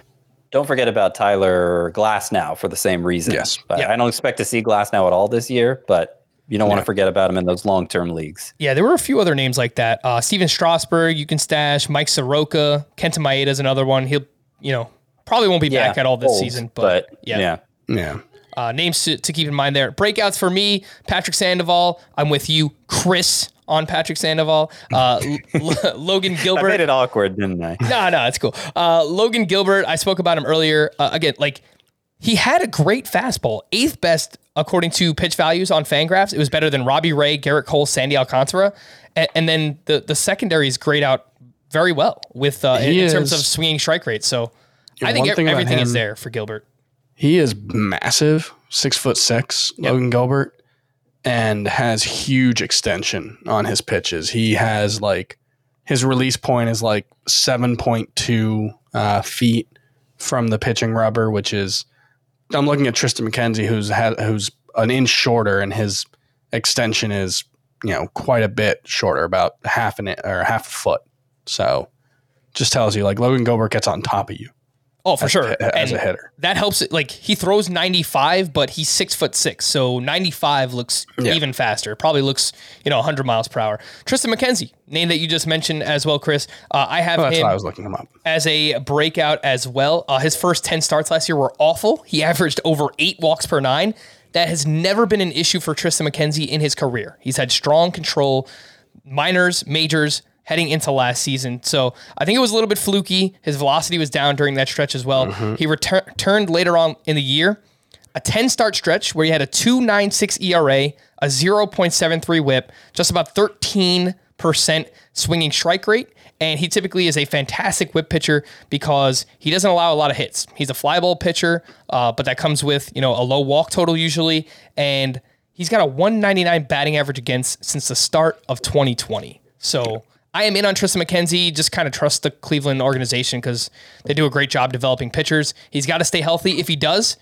don't forget about Tyler Glasnow for the same reason. Yes. But Yeah. I don't expect to see Glasnow at all this year, but you don't want to forget about him in those long term leagues. Yeah, there were a few other names like that. Uh, Stephen Strasburg, you can stash. Mike Soroka, Kenta Maeda is another one. He'll, you know, probably won't be back at all this old, season, but, yeah. yeah. Yeah. Uh, names to, to keep in mind there. Breakouts for me, Patrick Sandoval. I'm with you, Chris, on Patrick Sandoval. Uh, Logan I Gilbert. made it awkward, didn't I? No, no, it's cool. Uh, Logan Gilbert, I spoke about him earlier. Uh, again, like he had a great fastball, eighth best according to pitch values on Fangraphs. It was better than Robbie Ray, Gerrit Cole, Sandy Alcantara, and, and then the the secondary is grayed out very well with uh, in, in terms of swinging strike rate. So Yeah, I think one ev- thing about everything is there for Gilbert. He is massive, six foot six, Logan Gilbert, and has huge extension on his pitches. He has like his release point is like seven point two uh, feet from the pitching rubber, which is I'm looking at Triston McKenzie, who's had who's an inch shorter, and his extension is you know quite a bit shorter, about half an or half a foot. So just tells you like Logan Gilbert gets on top of you Oh, for sure. as a And hitter. That helps. It like he throws 95, but he's six foot six, so 95 looks Yeah. even faster. Probably looks you know 100 miles per hour. Triston McKenzie, name that you just mentioned as well, Chris. Uh, I have that's him I was looking him up. as a breakout as well. Uh, his first 10 starts last year were awful. He averaged over eight walks per nine. That has never been an issue for Triston McKenzie in his career. He's had strong control, minors, majors, heading into last season. So I think it was a little bit fluky. His velocity was down during that stretch as well. He retur- returned later on in the year. A 10 start stretch where he had a 296 ERA, a 0.73 whip, just about 13% swinging strike rate. And he typically is a fantastic whip pitcher because he doesn't allow a lot of hits. He's a fly ball pitcher, uh, but that comes with, you know, a low walk total usually. And he's got a 199 batting average against since the start of 2020. So I am in on Triston McKenzie. Just kind of trust the Cleveland organization because they do a great job developing pitchers. He's got to stay healthy. If he does,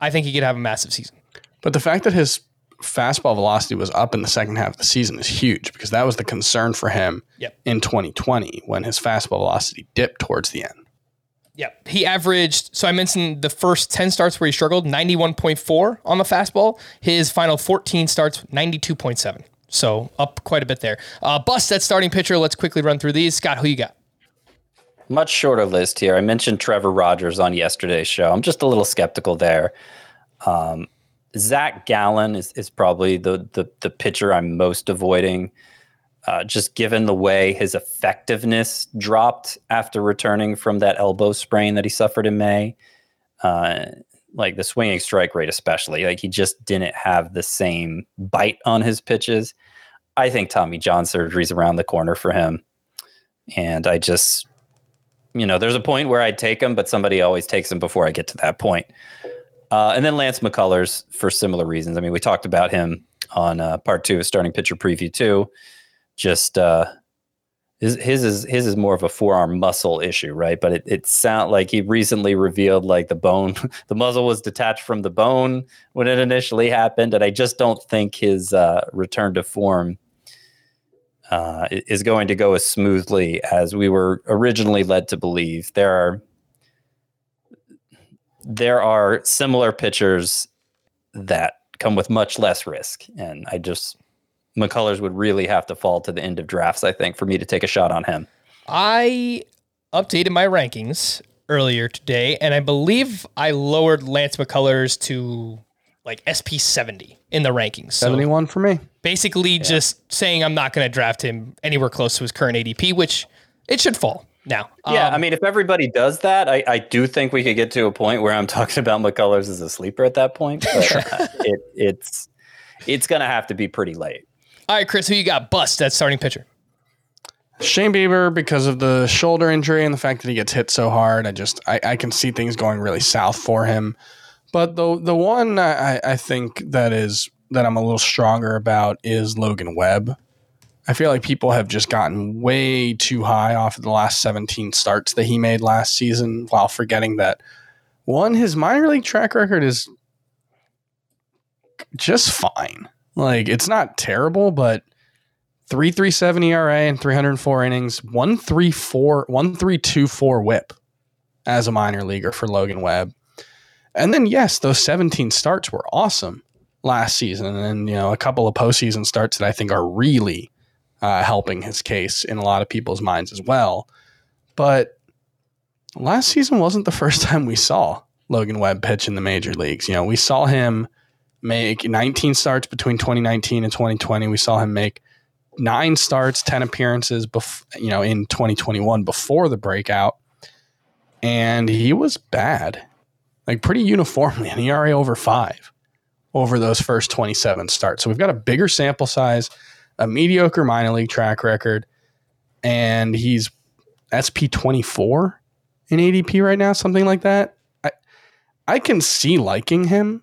I think he could have a massive season. But the fact that his fastball velocity was up in the second half of the season is huge because that was the concern for him Yep. in 2020 when his fastball velocity dipped towards the end. Yeah. He averaged, so I mentioned the first 10 starts where he struggled, 91.4 on the fastball. His final 14 starts, 92.7. So up quite a bit there. Uh, bust that starting pitcher. Let's quickly run through these. Scott, who you got? Much shorter list here. I mentioned Trevor Rogers on yesterday's show. I'm just a little skeptical there. Um, Zac Gallen is, is probably the, the the pitcher I'm most avoiding, uh, just given the way his effectiveness dropped after returning from that elbow sprain that he suffered in May. Uh, like the swinging strike rate, especially, like he just didn't have the same bite on his pitches. I think Tommy John surgery's around the corner for him, and I just you know, there's a point where I'd take him, but somebody always takes him before I get to that point. Uh, and then Lance McCullers for similar reasons. I mean, we talked about him on uh, part two of starting pitcher preview too. Just uh, his his is his is more of a forearm muscle issue, right? But it it sound like he recently revealed like the bone, the muzzle was detached from the bone when it initially happened, and I just don't think his uh, return to form uh, is going to go as smoothly as we were originally led to believe. There are there are similar pitchers that come with much less risk, and I just McCullers would really have to fall to the end of drafts, I think, for me to take a shot on him. I updated my rankings earlier today, and I believe I lowered Lance McCullers to like SP 70 in the rankings. So 71 for me. basically just saying I'm not going to draft him anywhere close to his current ADP, which it should fall now. Yeah, Um, I mean, if everybody does that, I, I do think we could get to a point where I'm talking about McCullers as a sleeper at that point. But uh, it, it's it's going to have to be pretty late. All right, Chris, who you got? Bust that starting pitcher. Shane Bieber, because of the shoulder injury and the fact that he gets hit so hard, I just I, I can see things going really south for him. But the the one I, I think that is that I'm a little stronger about is Logan Webb. I feel like people have just gotten way too high off of the last 17 starts that he made last season, while forgetting that one his minor league track record is just fine. Like it's not terrible, but 337 ERA and 304 innings, 134 1324 whip as a minor leaguer for Logan Webb. And then yes, those 17 starts were awesome last season and you know a couple of postseason starts that I think are really uh, helping his case in a lot of people's minds as well. But last season wasn't the first time we saw Logan Webb pitch in the major leagues. You know, we saw him make 19 starts between 2019 and 2020. We saw him make nine starts, 10 appearances, bef- you know, in 2021 before the breakout. And he was bad, like pretty uniformly, an ERA over five over those first 27 starts. So we've got a bigger sample size, a mediocre minor league track record, and he's SP 24 in ADP right now, something like that. I, I can see liking him,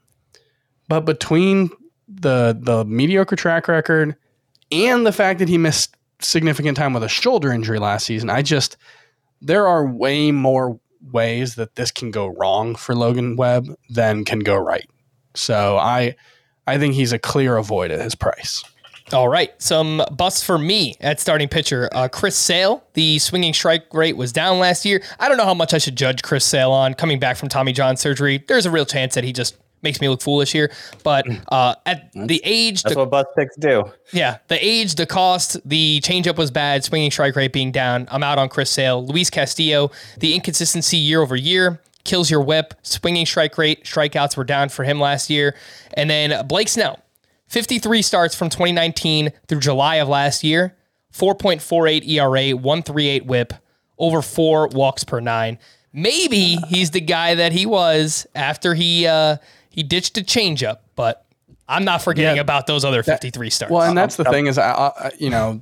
but between the the mediocre track record and the fact that he missed significant time with a shoulder injury last season, I just there are way more ways that this can go wrong for Logan Webb than can go right. So I I think he's a clear avoid at his price. All right, some busts for me at starting pitcher. Uh, Chris Sale, the swinging strike rate was down last year. I don't know how much I should judge Chris Sale on coming back from Tommy John surgery. There's a real chance that he just makes me look foolish here. But uh, at the age, That's the, what bus picks do. yeah, the age, the cost, the changeup was bad, swinging strike rate being down. I'm out on Chris Sale. Luis Castillo, the inconsistency year over year kills your whip. Swinging strike rate, strikeouts were down for him last year. And then Blake Snell, 53 starts from 2019 through July of last year, 4.48 ERA, 138 whip, over four walks per nine. Maybe he's the guy that he was after he uh, he ditched a changeup, but I'm not forgetting Yeah, about those other 53 starts. Well, and that's the thing is, I, I, you know,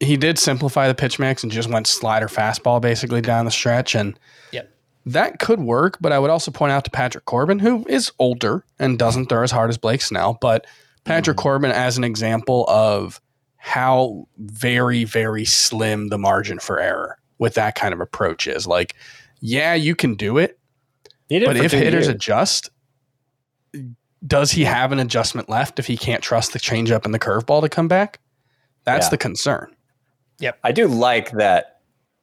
he did simplify the pitch mix and just went slider fastball basically down the stretch, and Yep. that could work. But I would also point out to Patrick Corbin, who is older and doesn't throw as hard as Blake Snell, but Patrick Corbin as an example of how very very slim the margin for error with that kind of approach is. Like, yeah, you can do it, but if hitters years. adjust, does he have an adjustment left if he can't trust the changeup and the curveball to come back? That's Yeah. the concern. Yep. I do like that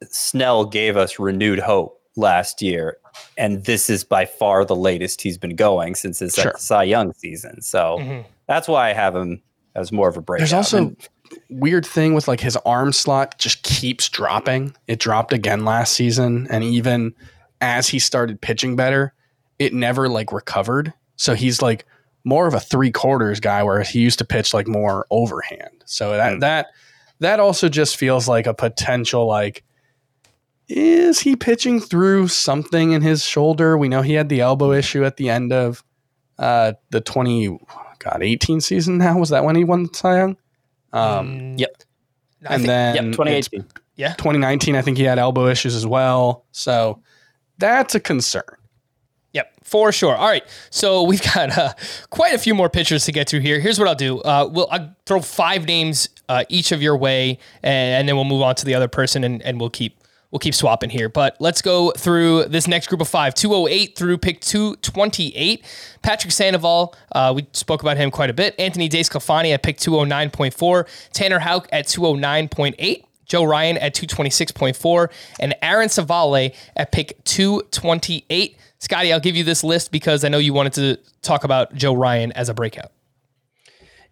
Snell gave us renewed hope last year, and this is by far the latest he's been going since his Sure. Cy Young season. So Mhm. that's why I have him as more of a breakout. There's also And weird thing with like his arm slot just keeps dropping. It dropped again last season, and even as he started pitching better, it never like recovered. So he's like more of a three quarters guy, whereas he used to pitch like more overhand. So that that that also just feels like a potential like is he pitching through something in his shoulder? We know he had the elbow issue at the end of uh the 20 god 18 season now was that when he won the Cy Young? Um yep, I and think- then yep, 2018. Yeah. 2019, I think he had elbow issues as well. So that's a concern. Yep, for sure. All right, so we've got uh, quite a few more pitchers to get through here. Here's what I'll do: uh, we'll I'll throw five names uh, each of your way, and, and, then we'll move on to the other person, and, and we'll keep we'll keep swapping here. But let's go through this next group of five: 208 through pick 228. Patrick Sandoval, uh, we spoke about him quite a bit. Anthony DeSclafani at pick 209.4. Tanner Houck at 209.8. Joe Ryan at 226.4, and Aaron Civale at pick 228. Scotty, I'll give you this list because I know you wanted to talk about Joe Ryan as a breakout.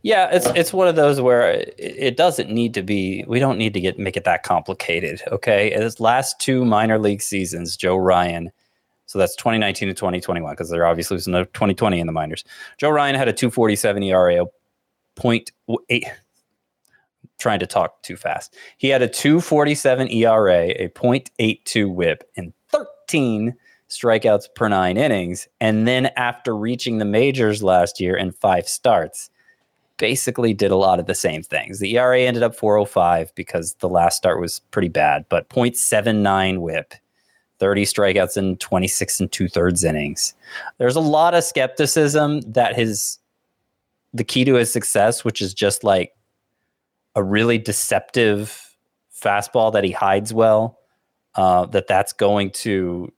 Yeah, it's it's one of those where it, doesn't need to be. We don't need to get make it that complicated. Okay, his last two minor league seasons, Joe Ryan. So that's 2019 and 2021 because there obviously was no 2020 in the minors. Joe Ryan had a 247 ERA, point eight. Trying to talk too fast. He had a 247 ERA, a .82 WHIP, and 13 strikeouts per nine innings. And then after reaching the majors last year in five starts, basically did a lot of the same things. The ERA ended up 405 because the last start was pretty bad, but 0.79 whip, 30 strikeouts in 26 and two thirds innings. There's a lot of skepticism that his the key to his success, which is just like a really deceptive fastball that he hides well, uh, that that's going to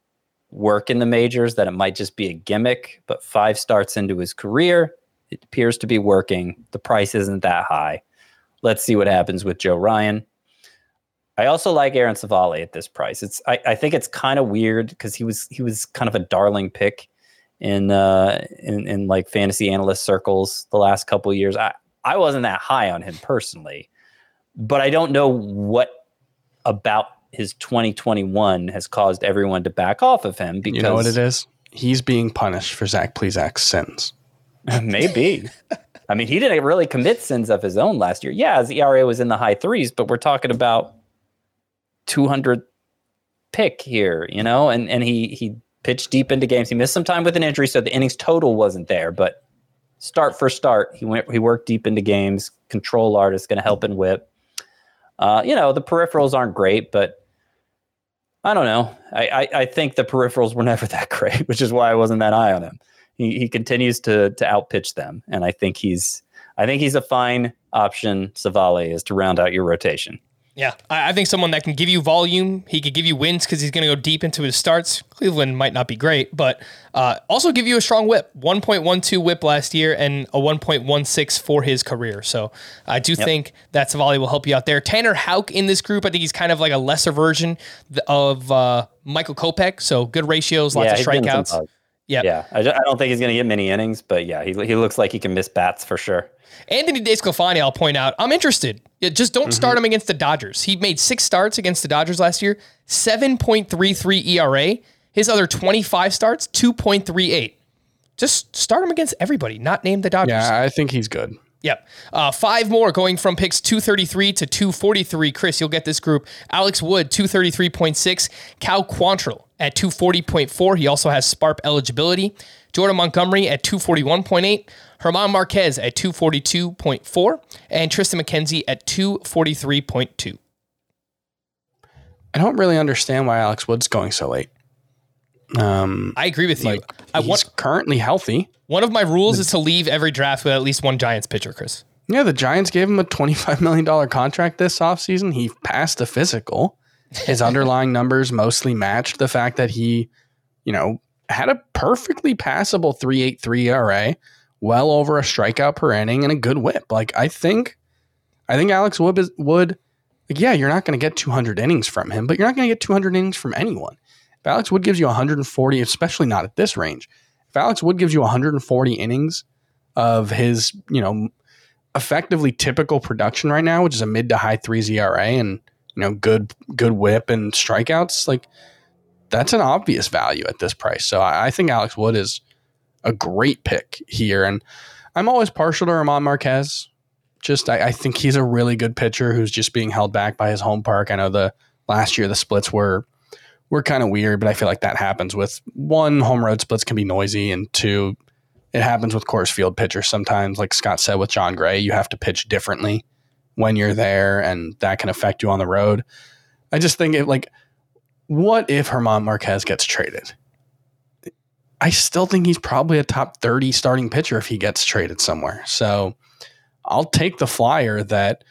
work in the majors, that it might just be a gimmick, but five starts into his career, it appears to be working. The price isn't that high. Let's see what happens with Joe Ryan. I also like Aaron Civale at this price. It's I, I think it's kind of weird because he was he was kind of a darling pick in uh in, in like fantasy analyst circles the last couple years. I, I wasn't that high on him personally, but I don't know what about his 2021 has caused everyone to back off of him because you know what it is. He's being punished for Zach Plesac's sins. Maybe. I mean, he didn't really commit sins of his own last year. Yeah, his ERA was in the high threes, but we're talking about 200 pick here, you know, and and he he pitched deep into games. He missed some time with an injury, so the innings total wasn't there. But start for start, he went he worked deep into games. Control artist going to help in whip. Uh, you know, the peripherals aren't great, but I don't know. I, I, I think the peripherals were never that great, which is why I wasn't that high on him. He he continues to to outpitch them, and I think he's I think he's a fine option. Civale is to round out your rotation. Yeah, I, think someone that can give you volume. He could give you wins because he's going to go deep into his starts. Cleveland might not be great, but uh, also give you a strong whip. 1.12 whip last year and a 1.16 for his career. So I do yep. think that Civale will help you out there. Tanner Houck in this group, I think he's kind of like a lesser version of uh, Michael Kopech. So good ratios, lots yeah, of strikeouts. Yep. Yeah, I, I don't think he's going to get many innings, but yeah, he, he looks like he can miss bats for sure. Anthony DeSclafani, I'll point out, I'm interested. Just don't mm-hmm. start him against the Dodgers. He made six starts against the Dodgers last year, 7.33 ERA. His other 25 starts, 2.38. Just start him against everybody, not name the Dodgers. Yeah, I think he's good. Yep. Uh, five more going from picks 233 to 243. Chris, you'll get this group. Alex Wood, 233.6. Cal Quantrill at 240.4. He also has SPARP eligibility. Jordan Montgomery at 241.8. German Marquez at 242.4. And Triston McKenzie at 243.2. I don't really understand why Alex Wood's going so late. Um, I agree with you. I he's want, currently healthy. One of my rules is to leave every draft with at least one Giants pitcher, Chris. Yeah, the Giants gave him a $25 million contract this offseason. He passed the physical. His underlying numbers mostly matched the fact that he, you know, had a perfectly passable 3.83 ERA, well over a strikeout per inning, and a good whip. Like I think, I think Alex Wood is, would, like, yeah, you're not going to get 200 innings from him, but you're not going to get 200 innings from anyone. If Alex Wood gives you 140, especially not at this range, if Alex Wood gives you 140 innings of his, you know, effectively typical production right now, which is a mid to high threes ERA and you know good good whip and strikeouts, like that's an obvious value at this price. So I, I think Alex Wood is a great pick here, and I'm always partial to Ramon Marquez. Just I, I think he's a really good pitcher who's just being held back by his home park. I know the last year the splits were were kind of weird, but I feel like that happens with one home road splits can be noisy, and two, it happens with Coors Field pitchers sometimes. Like Scott said with Jon Gray, you have to pitch differently when you're there, and that can affect you on the road. I just think it like, what if German Marquez gets traded? I still think he's probably a top 30 starting pitcher if he gets traded somewhere. So I'll take the flyer that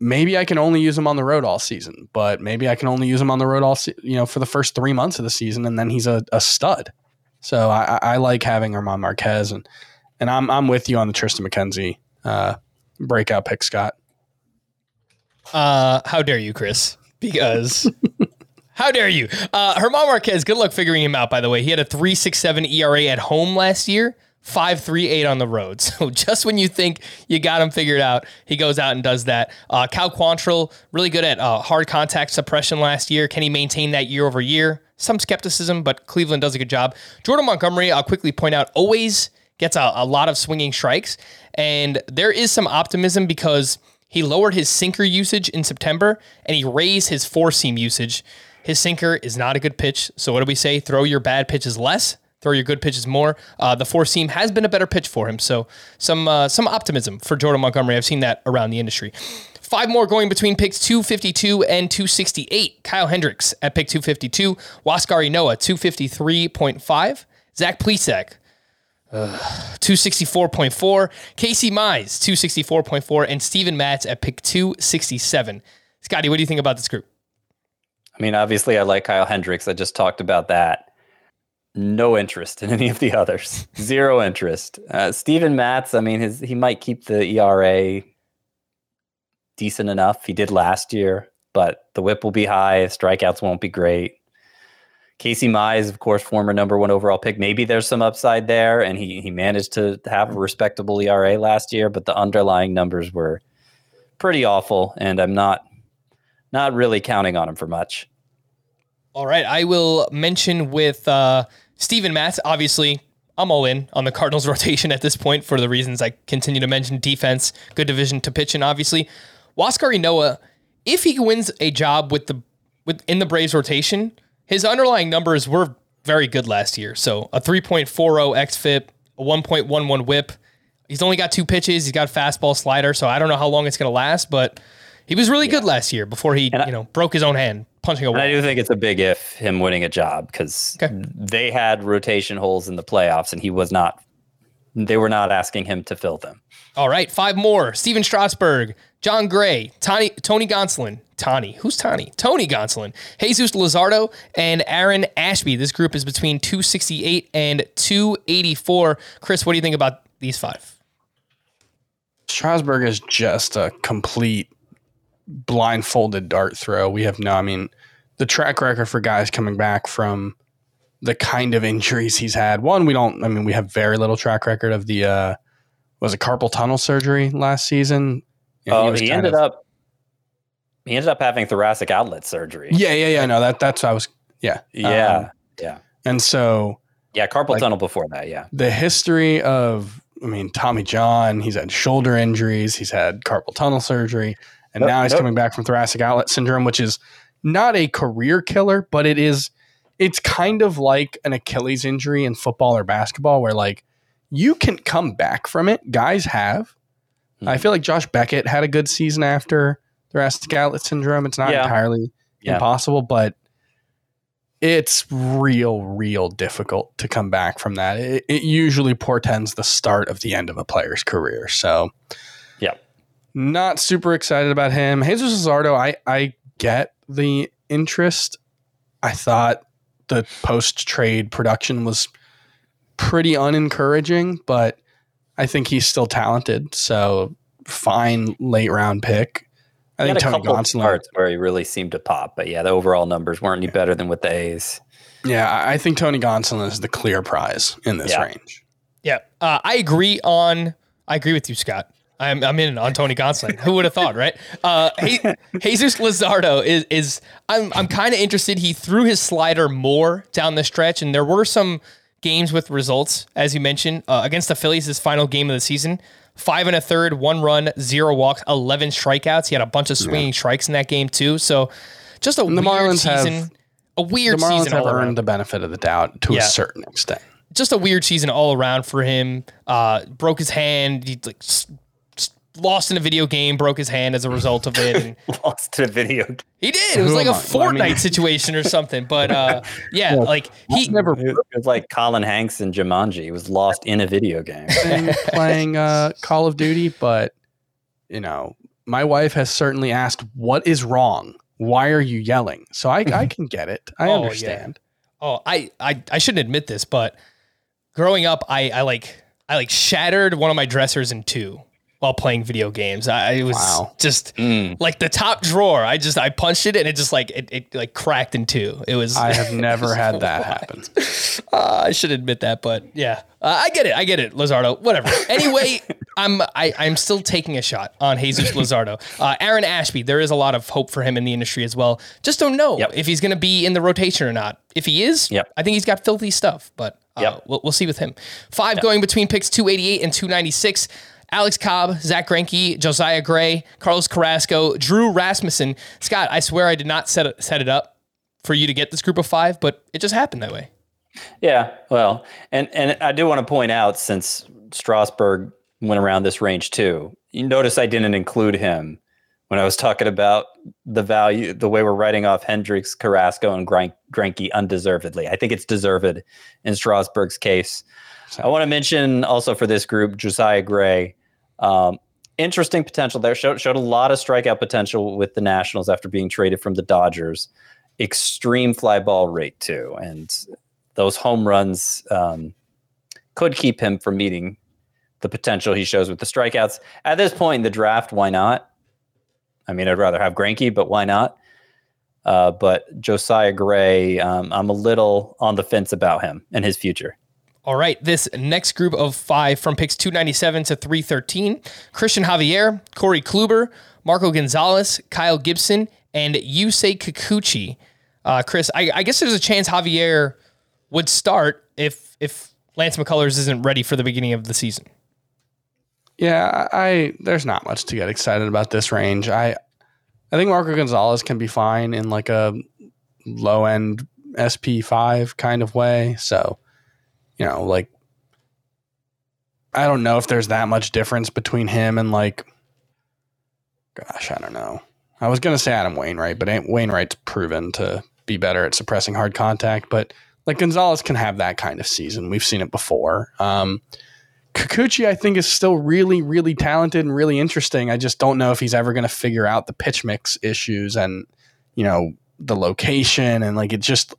maybe I can only use him on the road all season, but maybe I can only use him on the road all, se- you know, for the first three months of the season, and then he's a, a stud. So I, I like having German Marquez, and and I'm I'm with you on the Triston McKenzie uh, breakout pick, Scott. Uh, how dare you, Chris? Because how dare you? Uh, German Marquez, good luck figuring him out, by the way. He had a 3.67 ERA at home last year, 5.38 on the road. So just when you think you got him figured out, he goes out and does that. Uh, Cal Quantrill, really good at uh, hard contact suppression last year. Can he maintain that year over year? Some skepticism, but Cleveland does a good job. Jordan Montgomery, I'll quickly point out, always gets a, a lot of swinging strikes. And there is some optimism because he lowered his sinker usage in September and he raised his four seam usage. His sinker is not a good pitch. So what do we say? Throw your bad pitches less, throw your good pitches more. Uh, the four seam has been a better pitch for him. So some uh, some optimism for Jordan Montgomery. I've seen that around the industry. Five more going between picks 252 and 268. Kyle Hendricks at pick 252. Huascar Ynoa, 253.5. Zach Plesac, 264.4. Casey Mize, 264.4. And Steven Matz at pick 267. Scotty, what do you think about this group? I mean, obviously, I like Kyle Hendricks. I just talked about that. No interest in any of the others. Zero interest. Uh, Steven Matz, I mean, his he might keep the ERA decent enough. He did last year, but the whip will be high. Strikeouts won't be great. Casey Mize, of course, former number one overall pick. Maybe there's some upside there, and he he managed to have a respectable ERA last year, but the underlying numbers were pretty awful, and I'm not not really counting on him for much. All right. I will mention with uh, Steven Matz, obviously, I'm all in on the Cardinals rotation at this point for the reasons I continue to mention defense, good division to pitch in, obviously. Huascar Ynoa, if he wins a job with the with in the Braves rotation, his underlying numbers were very good last year. So a 3.40 xFIP, a 1.11 whip. He's only got two pitches. He's got fastball slider, so I don't know how long it's going to last, but he was really good last year before he, And I- you know, broke his own hand punching a And I wall. do think it's a big if him winning a job because Okay. they had rotation holes in the playoffs, and he was not. They were not asking him to fill them. All right, five more. Stephen Strasburg, Jon Gray, Tony, Tony Gonsolin. Tony, who's Tony? Tony Gonsolin, Jesus Luzardo, and Aaron Ashby. This group is between 268 and 284. Chris, what do you think about these five? Strasburg is just a complete blindfolded dart throw. We have no, I mean, the track record for guys coming back from the kind of injuries he's had. One, we don't, I mean, we have very little track record of the, uh, was it carpal tunnel surgery last season? And Oh, was he ended of- up. He ended up having thoracic outlet surgery. Yeah, yeah, yeah. No, that, that's, I was, yeah. yeah, Um, yeah, and so yeah. Carpal like- tunnel before that. Yeah, the history of I mean Tommy John, he's had shoulder injuries, he's had carpal tunnel surgery, and Nope, now he's nope. coming back from thoracic outlet syndrome, which is not a career killer, but it is it's kind of like an Achilles injury in football or basketball where like you can come back from it. Guys have. Hmm. I feel like Josh Beckett had a good season after thoracic outlet syndrome. It's not Yeah. entirely Yeah. impossible, but it's real, real difficult to come back from that. It, it usually portends the start of the end of a player's career. So, yeah. Not super excited about him. Jesus Luzardo, I, I get the interest. I thought the post trade production was pretty unencouraging, but I think he's still talented. So, fine late round pick. I He think had a Tony Gonsolin. starts where he really seemed to pop, but yeah, the overall numbers weren't any better than with the A's. Yeah, I I think Tony Gonsolin is the clear prize in this Yeah. range. Yeah, uh, I agree on. I agree with you, Scott. I'm, I'm in on Tony Gonsolin. Who would have thought, right? Uh, Jesus Luzardo is is I'm I'm kind of interested. He threw his slider more down the stretch, and there were some games with results, as you mentioned, uh, against the Phillies. His final game of the season, five and a third, one run, zero walks, eleven strikeouts. He had a bunch of swinging strikes in that game too. So just a the weird Marlins have- season. a weird the Marlins season have earned the benefit of the doubt to Yeah. a certain extent. just a weird season all around for him. Uh, broke his hand. He like lost in a video game, broke his hand as a result of it. And Lost in a video. game. he did. It was Who like a am I? Well, I mean- Fortnite situation or something. But uh, yeah, like he never It was like Colin Hanks and Jumanji. He was lost in a video game. playing uh, Call of Duty, but you know, my wife has certainly asked, "What is wrong? Why are you yelling?" So I, I can get it. I Oh, yeah. understand. Oh, I, I I shouldn't admit this, but growing up, I I like I like shattered one of my dressers in two while playing video games. I it was Wow. just Mm. like the top drawer. I just I punched it and it just like it, it like cracked in two. It was I have never had that happen. uh, I should admit that, but yeah, uh, I get it. I get it, Luzardo. Whatever. Anyway, I'm I, I'm still taking a shot on Jesus Luzardo. Uh, Aaron Ashby. There is a lot of hope for him in the industry as well. Just don't know Yep. if he's going to be in the rotation or not. If he is, Yep. I think he's got filthy stuff, but uh, Yep. we'll, we'll see with him. Five going between picks 288 and 296. Alex Cobb, Zack Greinke, Josiah Gray, Carlos Carrasco, Drew Rasmussen. Scott, I swear I did not set it, set it up for you to get this group of five, but it just happened that way. Yeah, well, and and I do want to point out since Strasburg went around this range too. You notice I didn't include him when I was talking about the value, the way we're writing off Hendricks, Carrasco, and Greinke undeservedly. I think it's deserved in Strasburg's case. I want to mention also for this group Josiah Gray. Um, interesting potential there. Showed, showed a lot of strikeout potential with the Nationals after being traded from the Dodgers. Extreme fly ball rate too, and those home runs um, could keep him from meeting the potential he shows with the strikeouts. At this point in the draft, why not? I mean, I'd rather have Greinke, but why not? Uh, but Josiah Gray, um, I'm a little on the fence about him and his future. All right, this next group of five from picks 297 to 313 Christian Javier, Corey Kluber, Marco Gonzales, Kyle Gibson, and Yusei Kikuchi. Uh, Chris, I, I guess there's a chance Javier would start if if Lance McCullers isn't ready for the beginning of the season. Yeah, I, there's not much to get excited about this range. I I think Marco Gonzalez can be fine in like a low end SP five kind of way. So, you know, like I don't know if there's that much difference between him and like gosh, I don't know. I was gonna say Adam Wainwright, but Wainwright's proven to be better at suppressing hard contact. But like Gonzales can have that kind of season. We've seen it before. Um, Kikuchi, I think, is still really, really talented and really interesting. I just don't know if he's ever going to figure out the pitch mix issues and, you know, the location. And like, it just,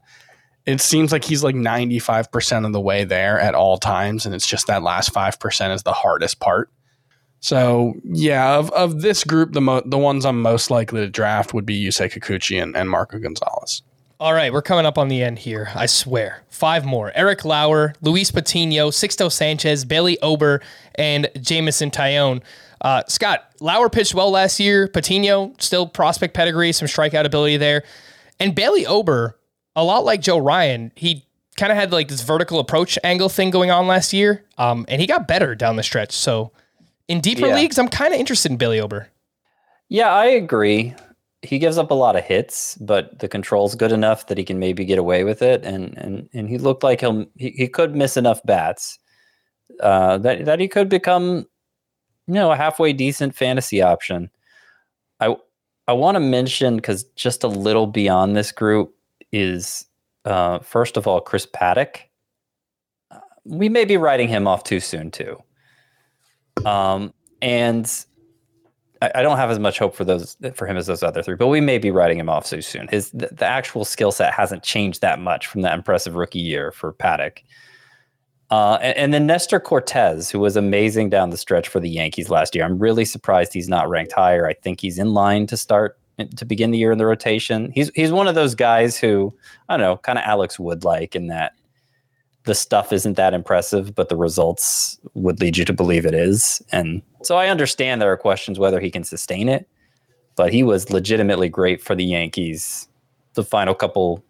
it seems like he's like 95% of the way there at all times. And it's just that last 5% is the hardest part. So, yeah, of, of this group, the, mo- the ones I'm most likely to draft would be Yusei Kikuchi and, and Marco Gonzales. All right, we're coming up on the end here. I swear. Five more. Eric Lauer, Luis Patino, Sixto Sanchez, Bailey Ober, and Jameson Taillon. Uh, Scott, Lauer pitched well last year. Patino, still prospect pedigree, some strikeout ability there. And Bailey Ober, a lot like Joe Ryan, he kind of had like this vertical approach angle thing going on last year. Um, and he got better down the stretch. So in deeper Yeah. leagues, I'm kind of interested in Bailey Ober. Yeah, I agree. He gives up a lot of hits, but the control's good enough that he can maybe get away with it. And and and he looked like he'll he, he could miss enough bats uh, that that he could become, you know, a halfway decent fantasy option. I I want to mention because just a little beyond this group is uh, first of all Chris Paddack. Uh, We may be writing him off too soon too. Um, and I, I don't have as much hope for those for him as those other three, but we may be writing him off too soon. His the, the actual skill set hasn't changed that much from that impressive rookie year for Paddack. Uh, and, and then Nestor Cortes, who was amazing down the stretch for the Yankees last year. I'm really surprised he's not ranked higher. I think he's in line to start to begin the year in the rotation. He's he's one of those guys who I don't know, kind of Alex Wood like in that the stuff isn't that impressive, but the results would lead you to believe it is. And so I understand there are questions whether he can sustain it, but he was legitimately great for the Yankees the final couple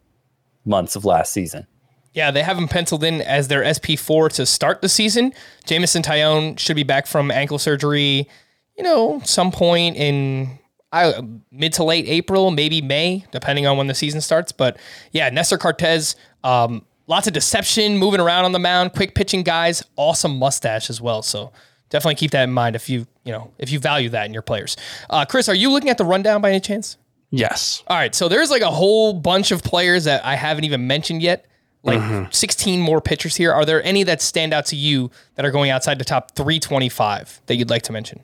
months of last season. Yeah, they have him penciled in as their SP4 to start the season. Jameson Taillon should be back from ankle surgery, you know, some point in I, mid to late April, maybe May, depending on when the season starts. But yeah, Nestor Cortes, um, lots of deception, moving around on the mound, quick pitching guys, awesome mustache as well. So definitely keep that in mind if you you know if you value that in your players. Uh, Chris, are you looking at the rundown by any chance? Yes. All right, so there's like a whole bunch of players that I haven't even mentioned yet. Like Mm-hmm. 16 more pitchers here. Are there any that stand out to you that are going outside the top 325 that you'd like to mention?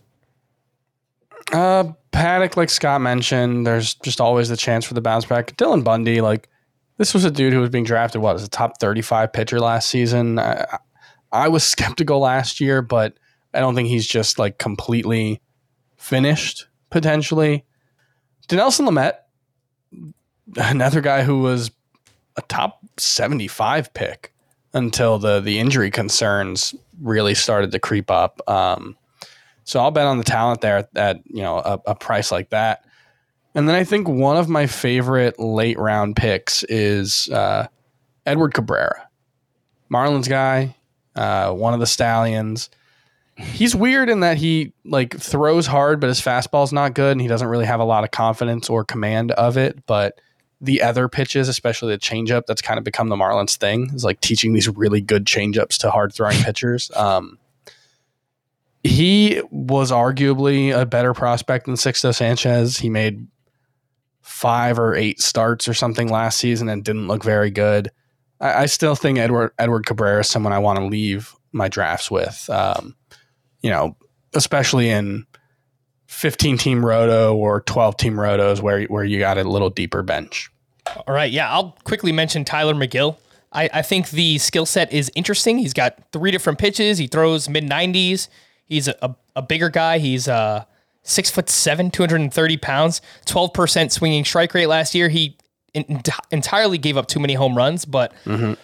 Uh, Paddack, like Scott mentioned, there's just always the chance for the bounce back. Dylan Bundy, like this was a dude who was being drafted. What as a top 35 pitcher last season? I, I was skeptical last year, but I don't think he's just like completely finished. Potentially, Dinelson Lamet, another guy who was a top 75 pick until the the injury concerns really started to creep up. Um, so I'll bet on the talent there at, at you know a, a price like that. And then I think one of my favorite late round picks is uh, Edward Cabrera, Marlins guy, uh, one of the stallions. He's weird in that he like throws hard, but his fastball's not good, and he doesn't really have a lot of confidence or command of it. But the other pitches, especially the changeup, that's kind of become the Marlins thing. Is like teaching these really good changeups to hard throwing pitchers. Um, he was arguably a better prospect than Sixto Sanchez. He made five or eight starts or something last season and didn't look very good. I, I still think Edward Edward Cabrera is someone I want to leave my drafts with. Um, you know, especially in 15 team roto or 12 team rotos where where you got a little deeper bench. All right, yeah, I'll quickly mention Tylor Megill. I, I think the skill set is interesting. He's got three different pitches. He throws mid 90s. He's a, a, a bigger guy. He's uh, six foot seven, 230 pounds, 12% swinging strike rate last year. He en- entirely gave up too many home runs, but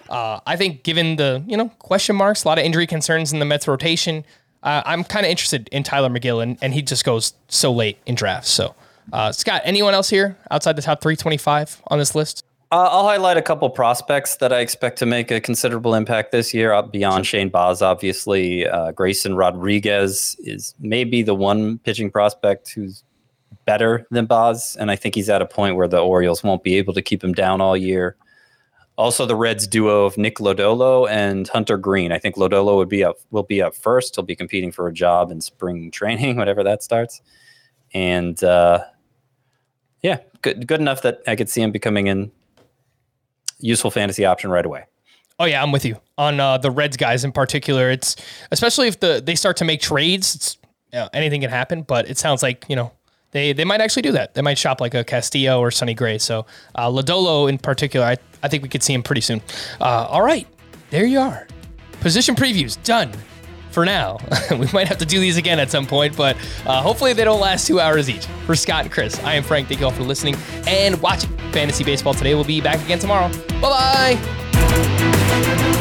uh, I think given the you know question marks, a lot of injury concerns in the Mets rotation, uh, I'm kind of interested in Tylor Megill, and, and he just goes so late in drafts. So, uh, Scott, anyone else here outside the top 325 on this list? Uh, I'll highlight a couple prospects that I expect to make a considerable impact this year. Beyond Shane Baz, obviously, uh, Grayson Rodriguez is maybe the one pitching prospect who's better than Baz, and I think he's at a point where the Orioles won't be able to keep him down all year. Also, the Reds duo of Nick Lodolo and Hunter Greene. I think Lodolo would be up will be up first. He'll be competing for a job in spring training, whenever that starts. And uh, yeah, good good enough that I could see him becoming an useful fantasy option right away. Oh yeah, I'm with you on uh, the Reds guys in particular. It's especially if the they start to make trades. You know, anything can happen, but it sounds like you know they they might actually do that. They might shop like a Castillo or Sonny Gray. So uh, Lodolo in particular, I, I think we could see him pretty soon. Uh, all right, there you are. Position previews done for now. we might have to do these again at some point, but uh, hopefully they don't last two hours each. For Scott and Chris, I am Frank. Thank you all for listening and watching Fantasy Baseball today. We'll be back again tomorrow. Bye bye.